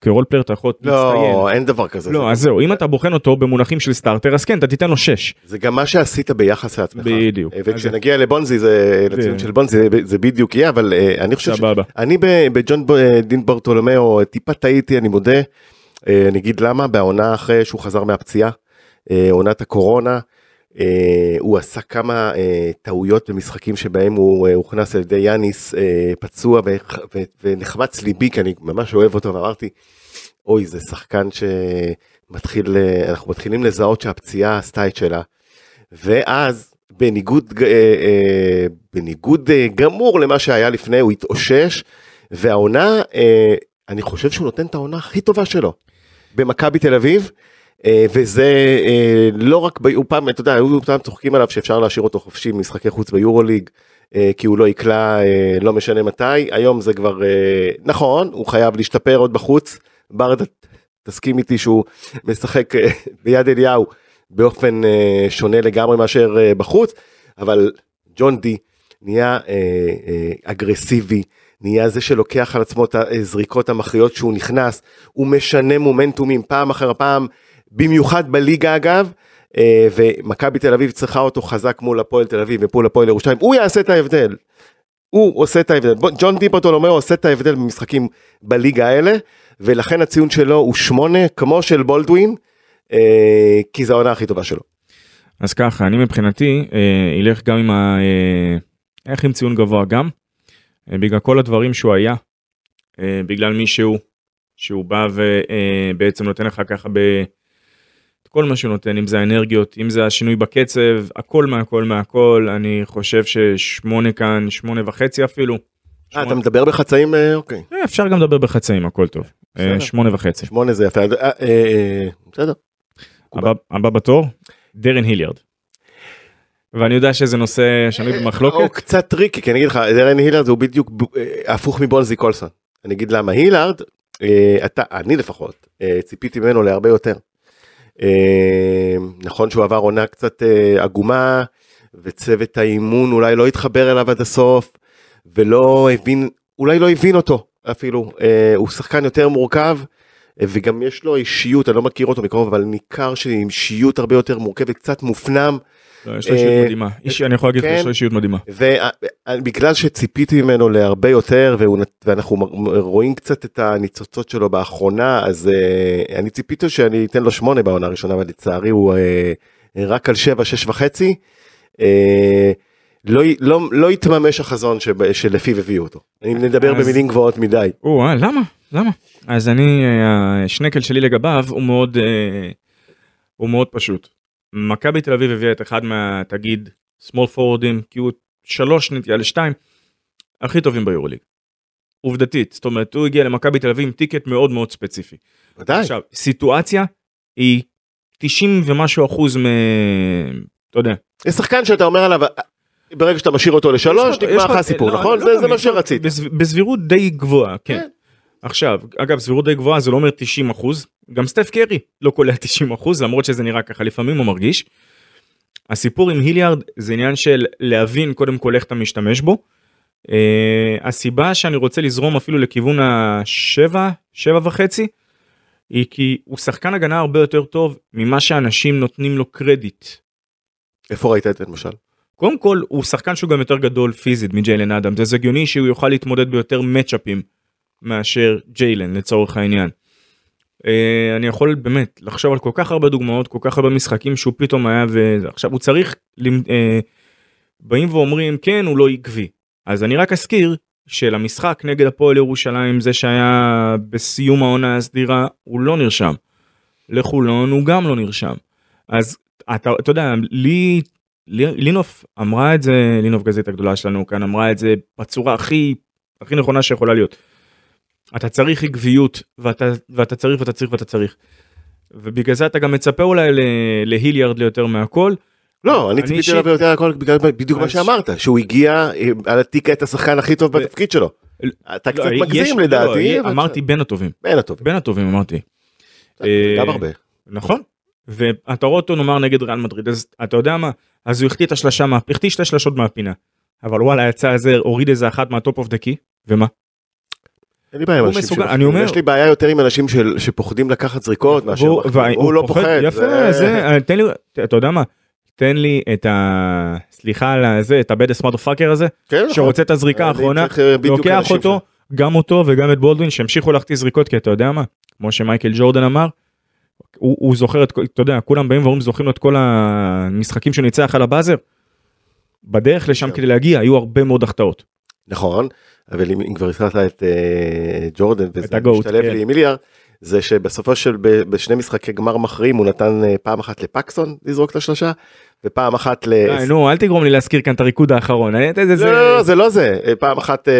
כ role player אתה יכול להצטיין. לא אין דבר כזה. לא אז זהו אם אתה בוחן אותו במונחים של סטארטר אז כן אתה תיתן לו 6. זה גם מה שעשית ביחס לעצמך. בדיוק. אה, וכשנגיע לבונזי זה לציון של בונזי זה- בדיוק יהיה אבל אה, אני חושב ש- סבבה. אני בג'ון ב- דין ברטולומיאו טיפה טעיתי אני מודה. אה, אני אגיד למה בעונה אחרי שהוא חזר מהפציעה אה, עונת הקורונה. אה, הוא עשה כמה טעויות במשחקים שבהם הוא הוכנס על ידי יאניס פצוע ונחמץ ליבי כי אני ממש אוהב אותו ואמרתי אוי זה שחקן שמתחיל אנחנו מתחילים לזהות שהפציעה עשתה את שלה. ואז בניגוד בניגוד גמור למה שהיה לפני הוא התאושש והעונה אני חושב שהוא נותן את העונה הכי טובה שלו במכבי תל אביב. אה, וזה אה, לא רק, ב- הוא פעם, אתה יודע, היו פעם צוחקים עליו שאפשר להשאיר אותו חופשי במשחקי חוץ ביורוליג, אה, כי הוא לא יקלע אה, לא משנה מתי, היום זה כבר, אה, נכון, הוא חייב להשתפר עוד בחוץ, ברדה, תסכים איתי שהוא משחק אה, ביד אליהו באופן אה, שונה לגמרי מאשר אה, בחוץ, אבל ג'ון די נהיה אה, אה, אגרסיבי, נהיה זה שלוקח על עצמו את הזריקות המכריעות שהוא נכנס, הוא משנה מומנטומים פעם אחר פעם, במיוחד בליגה אגב, אה, ומכבי תל אביב צריכה אותו חזק מול הפועל תל אביב ומול הפועל ירושלים, הוא יעשה את ההבדל. הוא עושה את ההבדל, ג'ון דיפרטולומיאו עושה את ההבדל במשחקים בליגה האלה, ולכן הציון שלו הוא שמונה כמו של בולדווין, אה, כי זו העונה הכי טובה שלו. אז ככה אני מבחינתי אה, ילך גם עם ה... אה, איך עם ציון גבוה גם. אה, בגלל כל הדברים שהוא היה. אה, בגלל מי שהוא. שהוא בא ובעצם נותן לך ככה ב... את כל מה שהוא נותן אם זה האנרגיות אם זה השינוי בקצב הכל מהכל מהכל אני חושב ששמונה כאן שמונה וחצי אפילו. אה, אתה מדבר בחצאים, אה, אוקיי, אה, אפשר גם לדבר בחצאים הכל טוב. אה. שמונה וחצי. שמונה זה יפה, אה, אה, אה, בסדר. הבא בתור דרן הילארד. ואני יודע שזה נושא שנוי במחלוקת. קצת tricky, כי אני אגיד לך, דרן הילארד הוא בדיוק אה, הפוך מבונזי קולסון. אני אגיד למה, הילארד, אה, אתה, אני לפחות, אה, ציפיתי ממנו להרבה יותר. נכון שהוא עבר עונה קצת עגומה, וצוות האימון אולי לא התחבר אליו עד הסוף, ולא הבין, אולי לא הבין אותו אפילו. הוא שחקן יותר מורכב. וגם יש לו אישיות, אני לא מכיר אותו מקרוב, אבל ניכר שעם אישיות הרבה יותר מורכבת, קצת מופנם, יש לו אישיות אה, מדהימה. אני יכול להגיד לך, כן. יש לו אישיות מדהימה. ובגלל שציפיתי ממנו להרבה יותר ואנחנו רואים קצת את הניצוצות שלו באחרונה אז אני ציפיתי שאני אתן לו שמונה בעונה הראשונה אבל לצערי הוא רק על שבע שש וחצי. לא, י- לא, לא התממש החזון שב- שלפיו הביאו אותו. אני מדבר אז- במילים גבוהות מדי. או, אה, למה? למה? אז אני, אה, השנקל שלי לגביו הוא מאוד, אה, הוא מאוד פשוט. מכבי תל אביב הביאה את אחד מה, תגיד, small forwardים, כי הוא שלוש נטייה לשתיים, הכי טובים ביורוליג. עובדתית, זאת אומרת, הוא הגיע למכבי תל אביב עם טיקט מאוד מאוד ספציפי. ודאי. עכשיו, סיטואציה היא 90 ומשהו אחוז מ... אתה יודע. יש שחקן שאתה אומר עליו ברגע שאתה משאיר אותו לשלוש נגמר לך הסיפור לא, נכון? לא זה, מה שרצית. בסב- בסבירות די גבוהה, כן. עכשיו, אגב, סבירות די גבוהה זה לא אומר 90 אחוז, גם סטף קרי לא קולע 90 אחוז, למרות שזה נראה ככה לפעמים הוא מרגיש. הסיפור עם היליארד זה עניין של להבין קודם כל איך אתה משתמש בו. Uh, הסיבה שאני רוצה לזרום אפילו לכיוון השבע, שבע וחצי, היא כי הוא שחקן הגנה הרבה יותר טוב ממה שאנשים נותנים לו קרדיט. איפה ראית את זה למשל? קודם כל הוא שחקן שהוא גם יותר גדול פיזית מג'יילן אדם זה הגיוני שהוא יוכל להתמודד ביותר מצ'אפים מאשר ג'יילן לצורך העניין. אה, אני יכול באמת לחשוב על כל כך הרבה דוגמאות, כל כך הרבה משחקים שהוא פתאום היה ועכשיו הוא צריך, למ- אה, באים ואומרים כן הוא לא עקבי. אז אני רק אזכיר שלמשחק נגד הפועל ירושלים זה שהיה בסיום העונה הסדירה הוא לא נרשם. לחולון הוא גם לא נרשם. אז אתה, אתה יודע לי לי- לינוף אמרה את זה לינוף גזית הגדולה שלנו כאן אמרה את זה בצורה הכי הכי נכונה שיכולה להיות. אתה צריך עקביות ואתה ואתה צריך ואתה צריך ואתה צריך. ובגלל זה אתה גם מצפה אולי להיליארד ליותר מהכל. לא, אני ציפיתי עליו יותר הכל בגלל בדיוק מה שאמרת, שהוא הגיע אה, על התיק את השחקן הכי טוב בתפקיד שלו. אתה לא, קצת מגזים לא, לדעתי, אבל- אמרתי בין הטובים בין הטובים. בין הטובים אמרתי. אה, גם הרבה. נכון. ואתה רואה אותו נאמר נגד ריאל מדריד אז אתה יודע מה אז הוא החטיא את השלושה מה- החטיא שתי שלשות מהפינה. אבל וואלה יצא איזה הוריד איזה אחת מה top of the key ומה אין לי בעיה עם הוא אנשים שמפחדים. אני אומר- יש לי בעיה יותר עם אנשים של- שפוחדים לקחת זריקות מאשר מחטאים. והוא הוא לא פוחד-. יפה זה אה, תן לי אתה יודע מה תן לי את ה... סליחה על הזה את ה badass motherfucker הזה כן, נכון. שרוצה את הזריקה האחרונה אה, לוקח אותו גם אותו וגם את בולדווין שהמשיכו להחטיא זריקות כי אתה יודע מה כמו שמייקל ג'ורדן אמר. הוא, הוא זוכר את אתה יודע כולם באים ואומרים זוכרים לו את כל המשחקים שהוא ניצח על הבאזר. בדרך לשם כן. כדי להגיע היו הרבה מאוד החטאות. נכון, אבל אם אם כבר הזכרת את אה, ג'ורדן וזה משתלב כן. לי עם מיליארד, זה שבסופו של בשני משחקי גמר מכריעים הוא נתן אה, פעם אחת לפקסון לזרוק את השלושה ופעם אחת ל... די, נו אל תגרום לי להזכיר כאן את הריקוד האחרון. אני- זה- זה- לא, לא, לא, זה לא זה, אה, פעם אחת אה,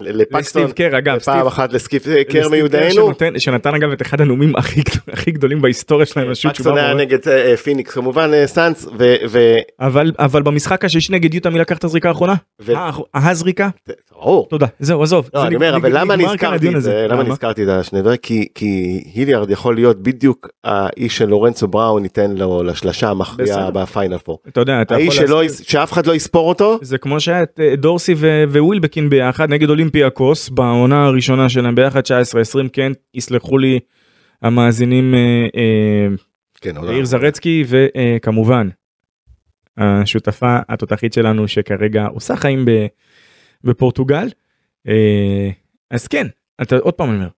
לפקסון, לסטיב קר אגב. סטיב- אחת אה, קר לסטיב מיודענו, שנתן אגב את אחד הנאומים הכי גדול- הכי גדולים בהיסטוריה של האנושות. שהוא פקסון בא היה נגד אה, פיניקס כמובן אה, סאנס, ו- ו- אבל אבל במשחק השלישי נגד יוטה מי לקח את הזריקה האחרונה? אה, הזריקה? תודה זהו עזוב. לא, אני אומר, אבל למה נזכרתי את זה? למה נזכרתי את השני דברים? כי היליארד יכול להיות בדיוק האיש של לורנצו בראון ייתן לו לשלשה המכריעה. בפיינל פור. אתה יודע אתה יכול האיש שאף אחד לא יספור אותו, זה כמו שהיה את אה, דורסי ו- ווילבקין ביחד נגד אולימפיאקוס בעונה הראשונה שלהם ביחד 19-20 כן יסלחו לי המאזינים אה, אה, כן. יאיר זרצקי וכמובן השותפה התותחית שלנו שכרגע עושה חיים ב- בפורטוגל. אה, אז כן, אתה עוד פעם אומר,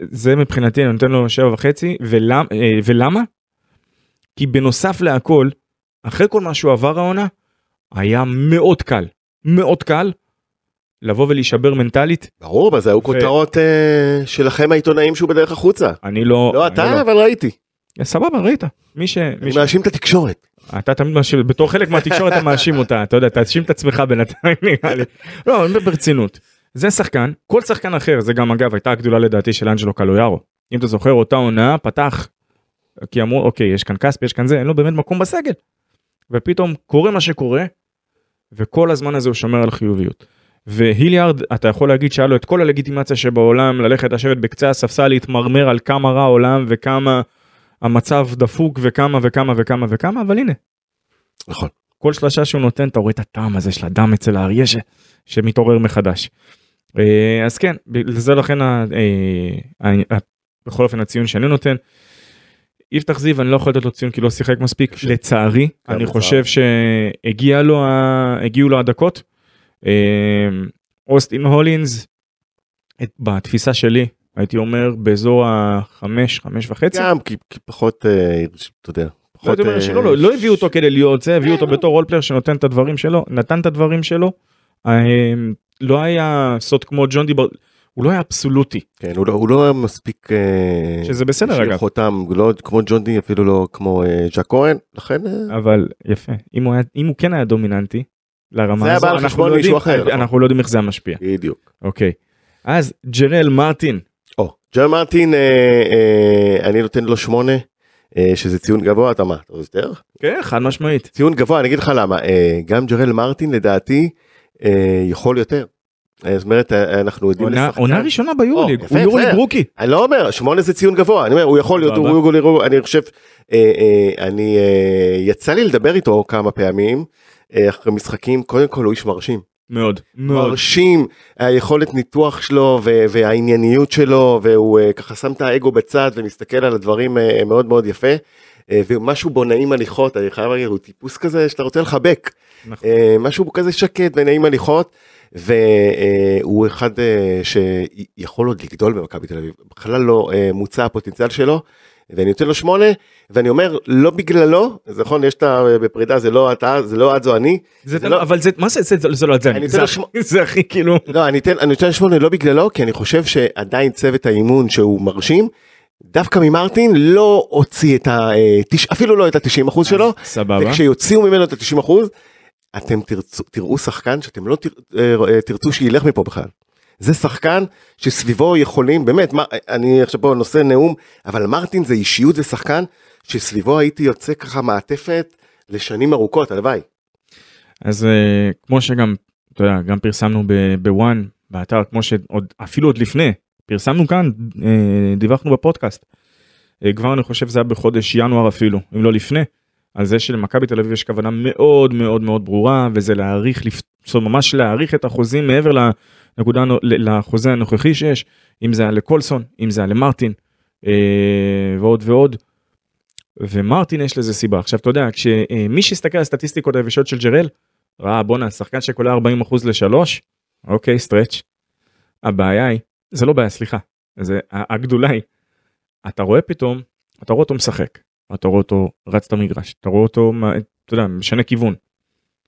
זה מבחינתי אני נותן לו שבע וחצי ולמ, אה, ולמה? כי בנוסף להכל, אחרי כל מה שהוא עבר העונה, היה מאוד קל, מאוד קל, לבוא ולהישבר מנטלית. ברור, אבל זה היו ו- כותרות אה, שלכם העיתונאים שהוא בדרך החוצה. אני לא... לא אתה, אבל ראיתי. סבבה, ראית. מי ש... אני ש... מאשים את התקשורת. אתה תמיד מאשים, בתור חלק מהתקשורת אתה מאשים אותה, אתה יודע, תאשים את עצמך בינתיים נראה לי. לא, אני מדבר ברצינות. זה שחקן, כל שחקן אחר, זה גם אגב הייתה הגדולה לדעתי של אנג'לו קלויארו. אם אתה זוכר אותה עונה, פתח, כי אמרו אוקיי, יש כאן כספי, יש כאן זה, אין לו באמת מקום בסגל. ופתאום קורה מה שקורה, וכל הזמן הזה הוא שומר על חיוביות. והיליארד, אתה יכול להגיד שהיה לו את כל הלגיטימציה שבעולם, ללכת לשבת בקצה הספסל, להתמרמר על כמה רע העולם וכמה המצב דפוק וכמה וכמה וכמה וכמה, אבל הנה, נכון. כל שלושה שהוא נותן אתה רואה את הטעם הזה של הדם אצל האריה ש... שמתעורר מחדש. אה, אז כן, לזה לכן. אה, ה... בכל אופן הציון שאני נותן. יפתח זיו אני לא יכול לתת לו ציון כי לא שיחק מספיק קשה. לצערי אני. חושב שהגיע לו ה... הגיעו לו הדקות. אה, אוסטין הולינס את- בתפיסה שלי הייתי אומר באזור החמש חמש וחצי. גם כי כי פחות, אה, אתה יודע, לא, פחות... אה, לא, לא הביאו אותו כדי להיות זה, הביאו אותו לא. בתור role player שנותן את הדברים שלו, נתן את הדברים שלו. אה, לא היה סוד כמו ג'ון דיבר, הוא לא היה אבסולוטי, כן, הוא לא- הוא לא היה מספיק... אה, שזה בסדר אגב, חותם, לא כמו ג'ון די, אפילו לא כמו אה, ג'ייק כהן, לכן... אה, אבל יפה, אם הוא, היה, אם הוא כן היה דומיננטי, לרמה הזו, אנחנו לא יודעים- אחר. אנחנו לא יודעים איך זה היה משפיע, בדיוק. אוקיי. אז ג'רל מרטין, או, ג'ון מרטין, אה, אה, אני נותן לו שמונה, אה, שזה ציון גבוה, אתה מה, אתה יותר? כן חד משמעית, ציון גבוה, אני אגיד לך למה, גם ג'רל מרטין לדעתי יכול יותר. אה, זאת אומרת, אה, אנחנו יודעים לשחקן. עונה ראשונה ביורוליג, הוא יורוליג. רוקי, אני לא אומר, שמונה זה ציון גבוה, אני אומר, הוא יכול להיות, סבבה. הוא יורוליג רוקי, אני חושב, אה, אה, אני, אה, יצא לי לדבר איתו כמה פעמים, אה, אחרי משחקים, קודם כל הוא איש מרשים. מאוד, מרשים, היכולת ניתוח שלו והענייניות שלו, והוא אה, ככה שם את האגו בצד ומסתכל על הדברים אה, מאוד מאוד יפה. אה, ומשהו בו נעים הליכות, אני חייב להגיד, הוא טיפוס כזה שאתה רוצה לחבק. נכון. אה, משהו כזה שקט ונעים הליכות, והוא אחד אה, שיכול עוד לגדול במכבי תל אביב, בכלל לא אה, מוצע הפוטנציאל שלו, ואני נותן לו שמונה, ואני אומר, לא בגללו, זה נכון, יש את ה... בפרידה, זה לא אתה, זה לא את, זו אני. זה, זה לא- אבל זה מה זה זה זה לא את זה אני אתן זה שמו- זה הכי כאילו לא, אני אתן, אני נותן שמונה לא בגללו, כי אני חושב שעדיין צוות האימון שהוא מרשים, דווקא ממרטין לא הוציא את ה... אה, אפילו לא את ה-90 אחוז שלו, סבבה וכשיוציאו ממנו את ה-90 אחוז, אתם תרצו, תראו שחקן שאתם לא תר, אה, אה, תרצו שילך מפה בכלל. זה שחקן שסביבו יכולים, באמת, מה, אני עכשיו פה נושא נאום, אבל מרטין זה אישיות, זה שחקן שסביבו הייתי יוצא ככה מעטפת לשנים ארוכות, הלוואי. אז אה, כמו שגם אתה יודע גם פרסמנו בוואן באתר כמו שעוד אפילו עוד לפני פרסמנו כאן דיווחנו בפודקאסט. כבר אני חושב זה היה בחודש ינואר אפילו אם לא לפני. על זה שלמכבי תל אביב יש כוונה מאוד מאוד מאוד ברורה וזה להאריך לפ- זאת אומרת, ממש להאריך את החוזים מעבר לנקודה לחוזה הנוכחי שיש אם זה היה לקולסון אם זה היה למרטין אה, ועוד ועוד. ומרטין יש לזה סיבה עכשיו אתה יודע כשמי שיסתכל על הסטטיסטיקות היבשות של ג'רל ראה בואנה שחקן שקולע 40 אחוז לשלוש אוקיי סטרץ'. הבעיה היא זה לא בעיה סליחה זה הגדולה היא. אתה רואה פתאום אתה רואה אותו משחק אתה רואה אותו רץ את המגרש אתה רואה אותו אתה יודע משנה כיוון.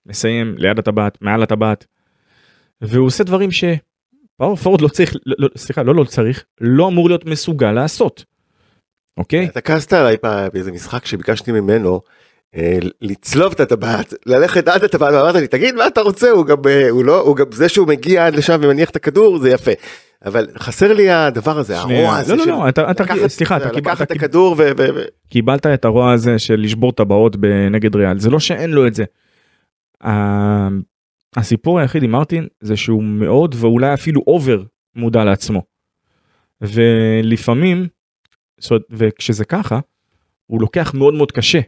מסיים ליד הטבעת מעל הטבעת. והוא עושה דברים שפאור פורד לא צריך לא, לא, סליחה לא לא צריך לא אמור להיות מסוגל לעשות. אוקיי אתה כעסת עליי באיזה משחק שביקשתי ממנו אה, לצלוב את הטבעת, ללכת עד הטבעת, ואמרת לי, תגיד מה אתה רוצה, הוא גם, אה, הוא לא, הוא גם, זה שהוא מגיע עד לשם ומניח את הכדור זה יפה. אבל חסר לי הדבר הזה. הרוע הזה לא, לא, של לא, אתה- אתה- לקחת- סליחה, אתה לקחת קיבלת- את הכדור ו... קיבלת את הרוע הזה של לשבור טבעות נגד ריאל זה לא שאין לו את זה. הסיפור היחיד עם מרטין זה שהוא מאוד ואולי אפילו אובר מודע לעצמו. ולפעמים וכשזה ככה הוא לוקח מאוד מאוד קשה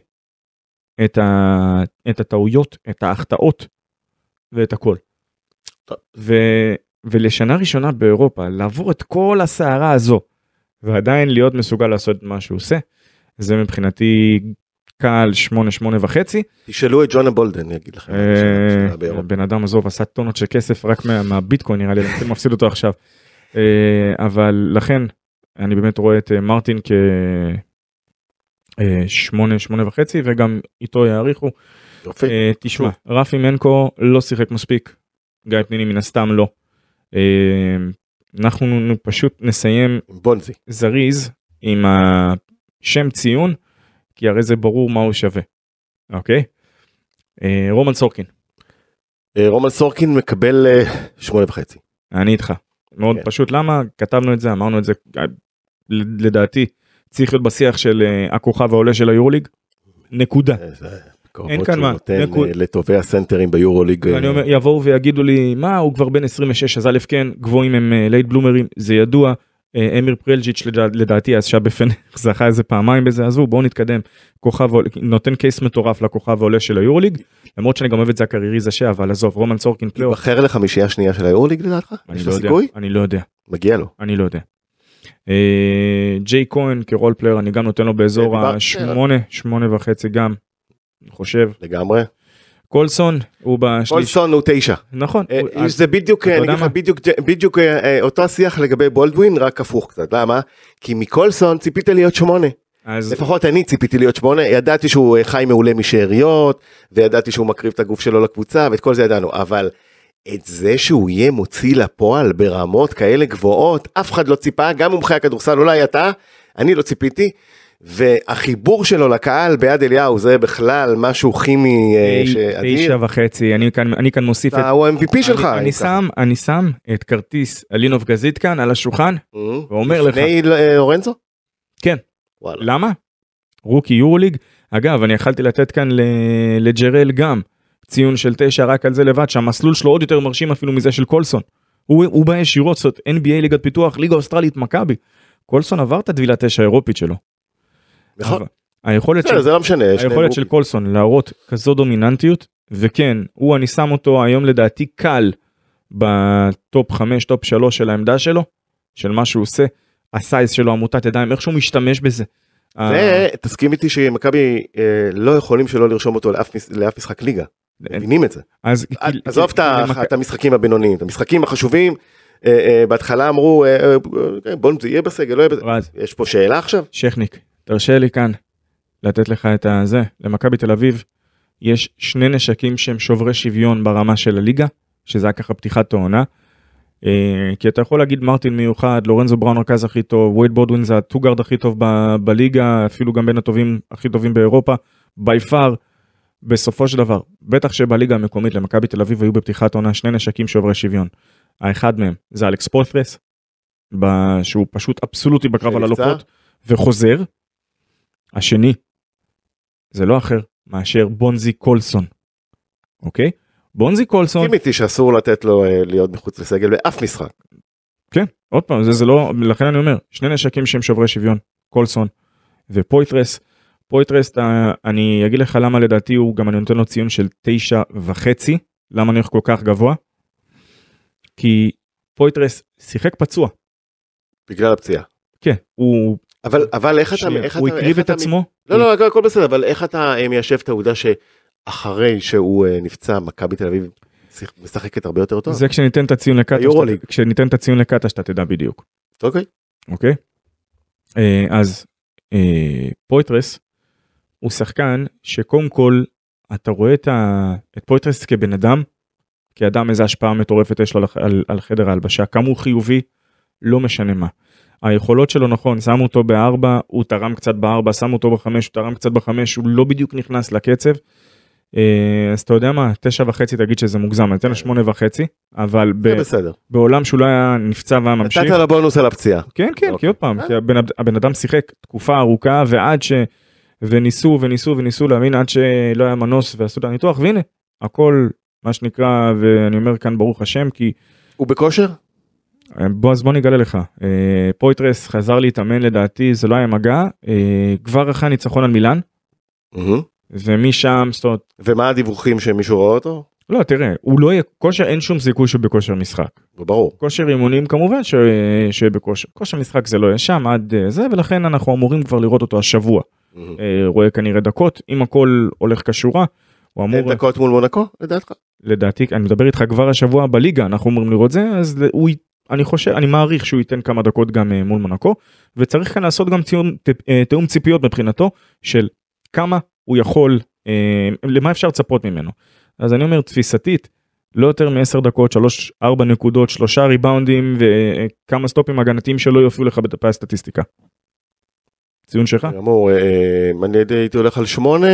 את, ה, את הטעויות את ההחטאות ואת הכל. ו, ולשנה ראשונה באירופה לעבור את כל הסערה הזו ועדיין להיות מסוגל לעשות את מה שהוא עושה זה מבחינתי קהל 8 8 וחצי. תשאלו את ג'ונה בולדן, אני אגיד לכם. אה. הבן אדם עזוב עשה טונות של כסף רק מה- מהביטקוין נראה לי אני מפסיד אותו עכשיו. אה, אבל לכן אני באמת רואה את אה, מרטין כ... שמונה שמונה וחצי וגם איתו יעריכו. יופי. תשמע רפי מנקו לא שיחק מספיק. גיא פניני מן הסתם לא. אה, אנחנו פשוט נסיים בונזי. זריז עם השם ציון כי הרי זה ברור מה הוא שווה. אוקיי? אה, רומן סורקין. אה, רומן סורקין מקבל אה, שמונה וחצי. אני איתך. מאוד כן. פשוט למה כתבנו את זה אמרנו את זה לדעתי צריך להיות בשיח של הכוכב העולה של היורוליג. נקודה. אה, אין קרבות כאן שהוא מה. נותן נקוד- אה, לטובי הסנטרים ביורוליג. אה, ואני אומר יבואו ויגידו לי מה הוא כבר בן 26 אז א' כן גבוהים הם late bloomer ים זה ידוע. אה, אמיר פרלג'יץ' לדע- לדעתי אז שהיה בפנר זכה איזה פעמיים בזה עזבו בואו נתקדם כוכב נותן case מטורף לכוכב העולה של היורוליג למרות שאני גם אוהב את זה הקריירי זה אבל עזוב רומן סורקין פלייאוף ייבחר לחמישייה השנייה של היורוליג לדעתך? אני יש לא לו יודע סיכוי? אני לא יודע מגיע לו. אני לא יודע. אה, ג'ייק כהן כ role player אני גם נותן לו באזור השמונה שמונה וחצי גם. אני חושב לגמרי. קולסון הוא בשליש פולסון הוא תשע. נכון אה, יש- זה בדיוק, אתה אני אגיד לך? בדיוק, בדיוק אה, אה, אותו השיח לגבי בולדווין, רק הפוך קצת. למה? כי מקולסון ציפית להיות שמונה. אז לפחות אני ציפיתי להיות שמונה, ידעתי שהוא אה, חי מעולה משאריות, וידעתי שהוא מקריב את הגוף שלו לקבוצה, ואת כל זה ידענו, אבל את זה שהוא יהיה מוציא לפועל ברמות כאלה גבוהות, אף אחד לא ציפה, גם מומחי הכדורסל, אולי אתה, אני לא ציפיתי, והחיבור שלו לקהל ביד אליהו זה בכלל משהו כימי אה, תשע שאדיר. וחצי אני כאן אני כאן מוסיף את הוא ה-MVP שלך. אני- אני שם אני שם את כרטיס אלינוב גזית כאן על השולחן ככה. ואומר לך לפני אה, לורנזו? כן. וואלה. למה? רוקי יורוליג אגב אני יכלתי לתת כאן לג'רל גם ציון של תשע רק על זה לבד שהמסלול שלו עוד יותר מרשים אפילו מזה של קולסון. הוא, הוא בא ישירות זאת NBA ליגת פיתוח ליגה אוסטרלית מכבי. קולסון עבר את הטבילת אש האירופית שלו. נכון. היכולת של, זה לא משנה. היכולת של. קולסון להראות כזו דומיננטיות וכן הוא אני שם אותו היום לדעתי קל ב top 5 top 3 של העמדה שלו של מה שהוא עושה ה size שלו מוטת ידיים איך שהוא משתמש בזה אה, ותסכים איתי שמכבי אה, לא יכולים שלא לרשום אותו לאף לאף משחק ליגה. מבינים את זה. אז כי- עזוב כי- את המשחקים הבינוניים, את המשחקים החשובים. אה, אה, בהתחלה אמרו אה, אה, בוא זה יהיה בסגל, לא יהיה בסגל. יש פה שאלה עכשיו? שכניק, תרשה לי כאן לתת לך את הזה. למכבי תל אביב יש שני נשקים שהם שוברי שוויון ברמה של הליגה, שזה היה ככה פתיחת העונה. אה, כי אתה יכול להגיד מרטין מיוחד, לורנזו בראון הרכז הכי טוב, וייד בודווין זה הטוגארד הכי טוב ב- בליגה, אפילו גם בין הטובים הכי טובים באירופה, בי פאר. בסופו של דבר, בטח שבליגה המקומית למכבי תל אביב היו בפתיחת עונה שני נשקים שוברי שוויון. האחד מהם זה אלכס פולפרס, ב- שהוא פשוט אבסולוטי בקרב על? הלוקות, וחוזר. השני, זה לא אחר מאשר בונזי קולסון, אוקיי? בונזי קולסון, תסכים איתי שאסור לתת לו אה, להיות מחוץ לסגל באף משחק. כן, עוד פעם, זה, זה לא, לכן אני אומר, שני נשקים שהם שוברי שוויון, קולסון ופויטרס. פויטרס, אה, אני אגיד לך למה לדעתי הוא, גם אני נותן לו ציון של תשע וחצי, למה אני הולך כל כך גבוה? כי פויטרס שיחק פצוע, בגלל הפציעה. כן, הוא, אבל אבל איך אתה איך הוא אתה הקריב איך את עצמו, לא לא הכל- בסדר אבל איך אתה אה, מיישב את העובדה שאחרי שהוא אה, נפצע מכבי תל אביב משחקת הרבה יותר טוב. זה כשניתן את הציון. שאתה- כשניתן את הציון לקטש אתה תדע בדיוק. אוקיי. אוקיי? אה, אז פויטרס הוא שחקן שקודם כל אתה רואה את, ה... את פויטרס כבן אדם, כאדם איזה השפעה מטורפת יש לו על, על, על חדר ההלבשה, כמה הוא חיובי, לא משנה מה. היכולות שלו נכון, שמו אותו בארבע, הוא תרם קצת בארבע, שמו אותו בחמש, הוא תרם קצת בחמש, הוא לא בדיוק נכנס לקצב. אה, אז אתה יודע מה, תשע וחצי תגיד שזה מוגזם, אני אתן לו שמונה וחצי, אבל ב, בסדר. בעולם שהוא לא היה נפצע והיה ממשיך. נתת לו בונוס על הפציעה. כן כן כי אוקיי. עוד פעם אה. כי הבן, הבן אדם שיחק תקופה ארוכה ועד ש... וניסו וניסו וניסו להבין עד שלא היה מנוס ועשו את הניתוח והנה הכל מה שנקרא ואני אומר כאן ברוך השם כי הוא בכושר? אה, בוא אז בוא נגלה לך אה, פויטרס חזר להתאמן לדעתי זה לא היה מגע אה, כבר אחרי הניצחון על מילאן. ומשם זאת אומרת ומה הדיווחים שמישהו רואה אותו? לא תראה הוא לא יהיה כושר אין שום סיכוי שהוא בכושר משחק זה ברור. כושר אימונים כמובן ש... שבכושר כושר משחק זה לא יהיה שם עד זה ולכן אנחנו אמורים כבר לראות אותו השבוע. אה, רואה כנראה דקות אם הכל הולך כשורה הוא אין אמור דקות מול מונקו לדעתך? לדעתי אני מדבר איתך כבר השבוע בליגה אנחנו אמורים לראות זה אז הוא אני חושב, אני מעריך שהוא ייתן כמה דקות גם אה, מול מונקו, וצריך כאן לעשות גם ציון, אה, תיאום ציפיות מבחינתו של כמה הוא יכול, אה, למה אפשר לצפות ממנו. אז אני אומר תפיסתית, לא יותר מ-10 דקות, 3-4 נקודות, 3 ריבאונדים וכמה סטופים הגנתיים שלא יופיעו לך בדפי הסטטיסטיקה. ציון שלך? אמור, אני הייתי הולך על 8.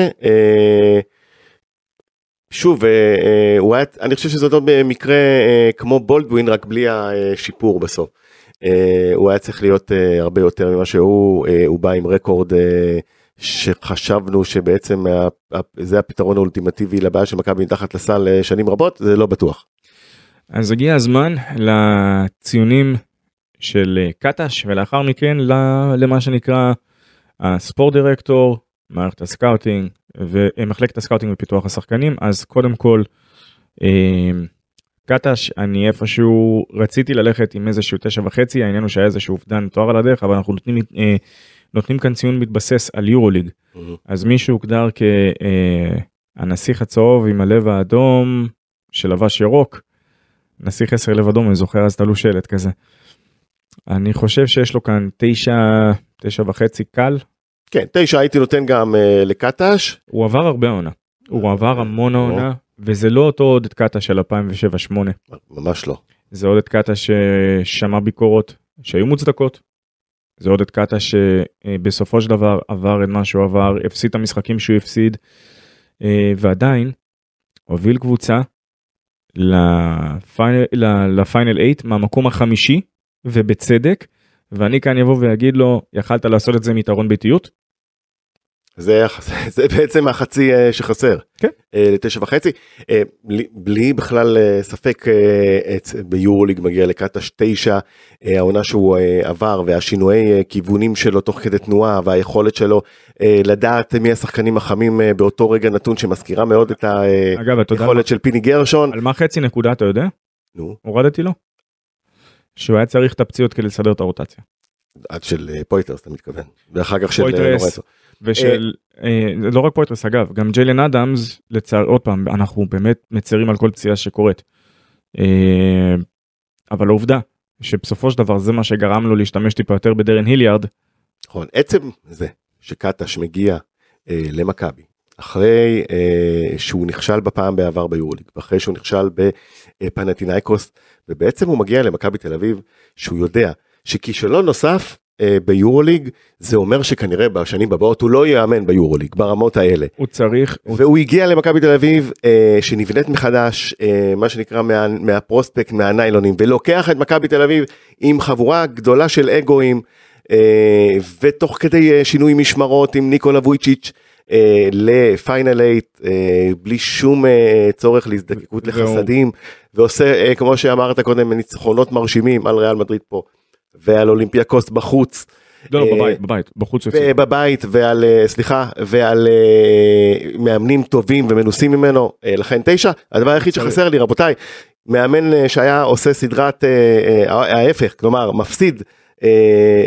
שוב, אה, אה, הוא היה, אני חושב שזה אותו במקרה אה, כמו בולדווין, רק בלי השיפור בסוף. הוא היה צריך להיות הרבה יותר ממה שהוא, הוא בא עם רקורד שחשבנו שבעצם זה הפתרון האולטימטיבי לבעיה של מכבי מתחת לסל שנים רבות, זה לא בטוח. אז הגיע הזמן לציונים של קטש ולאחר מכן למה שנקרא ה sport director, מערכת ה scouting ומחלקת ה scouting ופיתוח השחקנים אז קודם כל אה, קטש אני איפשהו רציתי ללכת עם איזשהו תשע וחצי העניין הוא שהיה איזשהו אובדן תואר על הדרך אבל אנחנו נותנים, אה, נותנים כאן ציון מתבסס על יורוליג אז מי שהוגדר כהנסיך הצהוב עם הלב האדום שלבש ירוק, נסיך עשר לב אדום, אני זוכר אז תלו שלט כזה. אני חושב שיש לו כאן תשע, תשע וחצי קל, כן, תשע הייתי נותן גם אה, לקטש. הוא עבר הרבה העונה. הוא עבר המון העונה, וזה לא אותו עודד קאטה של 2007-2008, ממש לא. זה עודד קאטה ששמע ביקורות שהיו מוצדקות. זה עודד קאטה שבסופו של דבר עבר את מה שהוא עבר, הפסיד את המשחקים שהוא הפסיד, אה, ועדיין הוביל קבוצה לפיינל 8 מהמקום החמישי, ובצדק, ואני כאן אבוא ואגיד לו, יכלת לעשות את זה עם יתרון ביתיות? זה, זה בעצם החצי אה, שחסר. כן. אה, לתשע וחצי. אה, בלי, בלי בכלל ספק ביורוליג מגיע לקטש תשע, העונה שהוא עבר והשינויי כיוונים שלו תוך כדי תנועה והיכולת שלו לדעת מי השחקנים החמים באותו רגע נתון שמזכירה מאוד את היכולת של פיני גרשון. על מה חצי נקודה אתה יודע? נו, הורדתי לו? שהוא היה צריך את הפציעות כדי לסדר את הרוטציה. עד של אה, פויטרס אתה מתכוון, ואחר כך של אה, פויטרס. ושל, אה, לא רק פויטרס אגב, גם ג'יילן אדמס, לצער, עוד פעם, אנחנו באמת מצרים על כל פציעה שקורית. אה, אבל העובדה שבסופו של דבר זה מה שגרם לו להשתמש טיפה יותר בדרן היליארד, נכון, עצם זה שקטש מגיע אה, למכבי, אחרי אה, שהוא נכשל בפעם בעבר ביורוליג, ואחרי שהוא נכשל בפנאתינאיקוס, ובעצם הוא מגיע למכבי תל אביב, שהוא יודע שכישלון נוסף אה, ביורוליג, זה אומר שכנראה בשנים הבאות הוא לא יאמן ביורוליג, ברמות האלה. הוא צריך, הוא והוא הגיע למכבי תל אביב אה, שנבנית מחדש אה, מה שנקרא מה, מהפרוספקט מהניילונים ולוקח את מכבי תל אביב עם חבורה גדולה של אגואים אה, ותוך כדי אה, שינוי משמרות עם ניקולה וויצ'יץ' אה, לפיינל אייט אה, בלי שום אה, צורך להזדקקות לחסדים ועושה אה, כמו שאמרת קודם ניצחונות מרשימים על ריאל מדריד פה ועל אולימפיאקוס בחוץ. לא, לא, אה, בבית, בבית, בחוץ הפסיד. בבית ועל אה, סליחה ועל אה, מאמנים טובים ומנוסים ממנו אה, לכן תשע הדבר היחיד. שחסר לי רבותיי מאמן אה, שהיה עושה סדרת אה, ההפך כלומר מפסיד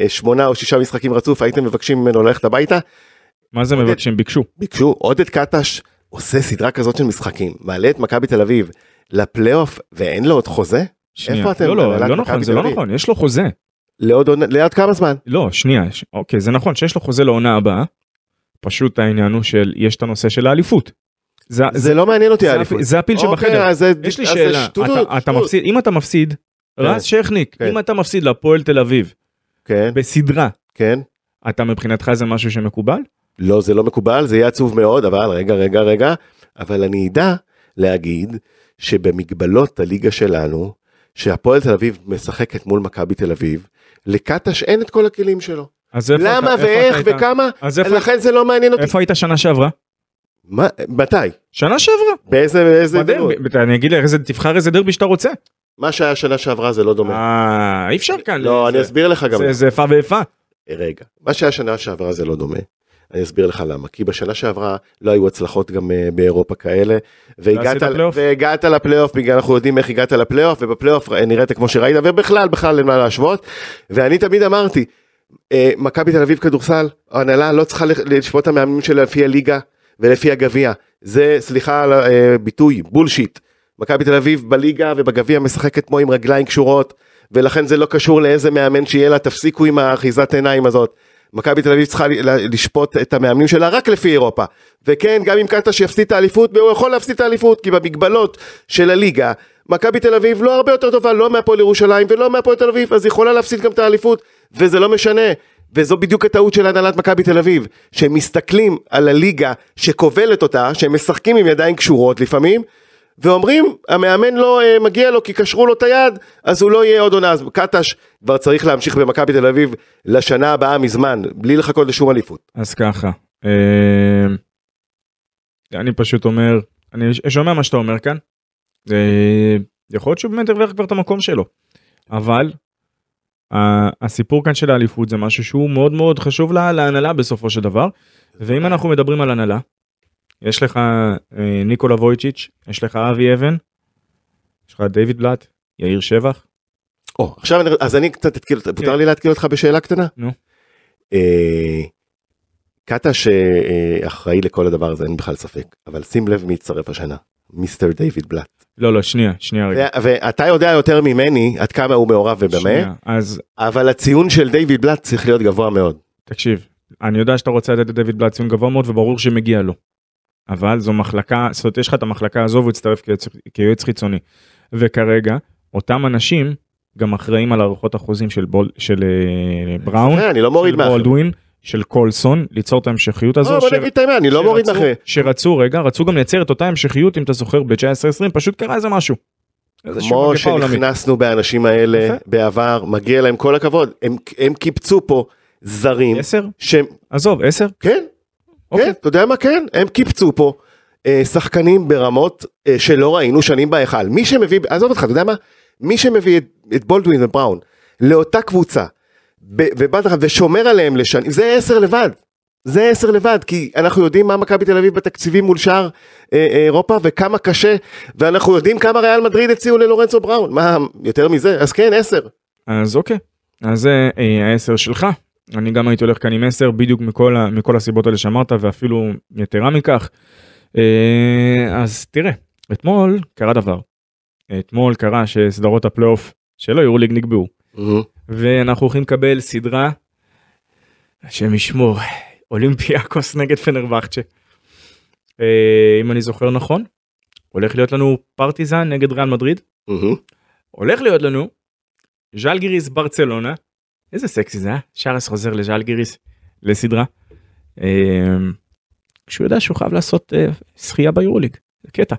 שמונה או שישה משחקים רצוף הייתם מבקשים ממנו ללכת הביתה מה זה מבקשים? ביקשו. ביקשו עודד קטש עושה סדרה כזאת של משחקים מעלה את מכבי תל אביב לפלייאוף ואין לו עוד חוזה שנייה. איפה אתם לא, לא, לא נכון, זה לא? נכון, יש לו חוזה. לעוד לעוד כמה זמן לא, שנייה, יש- אוקיי, זה נכון שיש לו חוזה לעונה הבאה. פשוט העניין הוא של, יש את הנושא של האליפות. זה, זה לא מעניין אותי זה האליפות. זה הפיל אוקיי, שבחדר. אז זה- יש לי זה שאלה, שטות, אתה- אתה שטות. מפסיד, אם אתה מפסיד, רז שכניק, כן. אם אתה מפסיד להפועל תל אביב כן בסדרה, כן אתה מבחינתך זה משהו שמקובל? לא זה לא מקובל זה יהיה עצוב מאוד אבל רגע רגע רגע אבל אני אדע להגיד שבמגבלות הליגה שלנו שהפועל תל אביב משחקת מול מכבי תל אביב לקטש אין את כל הכלים שלו אז איפה למה אתה- איפה ואיך היית? וכמה אז איפה- לכן זה לא מעניין אותי איפה היית שנה שעברה? מה- מתי שנה שעברה. באיזה באיזה בדרבי, אני אגיד לך, תבחר איזה דרבי שאתה רוצה. מה שהיה שנה שעברה זה לא דומה אה, אי אפשר כאן. לא זה- אני אסביר לך גם זה איפה ואיפה. רגע, מה שהיה שנה שעברה זה לא דומה. אני אסביר לך למה, כי בשנה שעברה לא היו הצלחות גם אה, באירופה כאלה, והגעת? והגעת לפלייאוף, בגלל אנחנו יודעים איך הגעת לפלייאוף, ובפלייאוף אה, נראית כמו שראית, ובכלל, בכלל אין מה להשוות. ואני תמיד אמרתי, אה, מכבי תל אביב כדורסל, ההנהלה לא צריכה לשפוט את המאמנים שלה לפי הליגה ולפי הגביע. זה, סליחה על הביטוי, בולשיט. מכבי תל אביב בליגה ובגביע משחקת כמו עם רגליים קשורות, ולכן זה לא קשור לאיזה מאמן שיהיה לה, תפסיקו עם האחיזת עיניים הזאת. מכבי תל אביב צריכה לשפוט את המאמנים שלה רק לפי אירופה. וכן, גם אם קטש יפסיד את האליפות, והוא יכול להפסיד את האליפות, כי במגבלות של הליגה, מכבי תל אביב לא הרבה יותר טובה, לא מהפועל ירושלים ולא מהפועל תל אביב, אז היא יכולה להפסיד גם את האליפות, וזה לא משנה. וזו בדיוק הטעות של הנהלת מכבי תל אביב, שהם מסתכלים על הליגה שכובלת אותה, שהם משחקים עם ידיים קשורות לפעמים, ואומרים המאמן לא אה, מגיע לו כי קשרו לו את היד אז הוא לא יהיה עוד עונה אז קטש כבר צריך להמשיך במכבי תל אביב לשנה הבאה מזמן בלי לחכות לשום אליפות. אז ככה. אה, אני פשוט אומר, אני שומע מה שאתה אומר כאן. אה, יכול להיות שהוא באמת הרוויח כבר את המקום שלו. אבל הסיפור כאן של האליפות זה משהו שהוא מאוד מאוד חשוב לה- להנהלה בסופו של דבר. ואם אנחנו מדברים על הנהלה, יש לך אה, ניקולה וויצ'יץ', יש לך אבי אבן, יש לך דיוויד בלאט, יאיר שבח. או, עכשיו אני, אז אני קצת אתקיל, אותך, מותר לי להתקיל אותך בשאלה קטנה? נו. אה, קטש אה, אחראי לכל הדבר הזה אין בכלל ספק אבל שים לב מי יצטרף השנה מיסטר דיוויד בלאט. לא לא שנייה שנייה רגע. ואתה יודע יותר ממני עד כמה הוא מעורב ובמה שנייה, אז אבל הציון של דיוויד בלאט צריך להיות גבוה מאוד. תקשיב, אני יודע שאתה רוצה לתת לדויד בלאט ציון גבוה מאוד וברור שמגיע לו. אבל זו מחלקה, זאת אומרת יש לך את המחלקה הזו והוא יצטרף כיועץ, כיועץ חיצוני. וכרגע אותם אנשים גם אחראים על הערכות החוזים של, בול, של אה, בראון, אה, אני לא מוריד של. בולדווין, של קולסון, ליצור את ההמשכיות הזו. בוא ש- נגיד את האמת אני לא מוריד מאחרים. שרצו רגע, רצו גם לייצר את אותה המשכיות אם אתה זוכר ב-19-20 פשוט קרה איזה משהו. כמו. שנכנסנו באנשים האלה יפה. בעבר מגיע להם כל הכבוד הם הם קיבצו פה זרים 10? שהם עזוב 10? כן אוקיי. כן אתה יודע מה כן הם קיבצו פה אה, שחקנים ברמות אה, שלא ראינו שנים בהיכל מי שמביא עזוב אותך אתה יודע מה מי שמביא את, את בולדווין ובראון לאותה קבוצה ב- ובא לך ושומר עליהם לשנים זה עשר לבד. זה עשר לבד כי אנחנו יודעים מה מכבי תל אביב בתקציבים מול שאר אה, אה, אירופה וכמה קשה ואנחנו יודעים כמה ריאל מדריד הציעו ללורנצו בראון מה יותר מזה אז כן עשר אז אוקיי. אז זה אה, העשר שלך. אני גם הייתי הולך כאן עם 10 בדיוק מכל, ה, מכל הסיבות האלה שאמרת ואפילו יתרה מכך. אה, אז תראה, אתמול קרה דבר. אתמול קרה שסדרות הפלייאוף של היורוליג נקבעו מהמם. ואנחנו הולכים לקבל סדרה, השם ישמור, אולימפיאקוס נגד פנרבכצ'ה. אה, אם אני זוכר נכון, הולך להיות לנו פרטיזן נגד ריאל מדריד, מהמם. הולך להיות לנו ז'לגיריס ברצלונה, איזה סקסי זה אה? שרס חוזר לז'לגיריס לסדרה. אה, כשהוא יודע שהוא חייב לעשות אה, שחייה ביורוליג, זה קטע.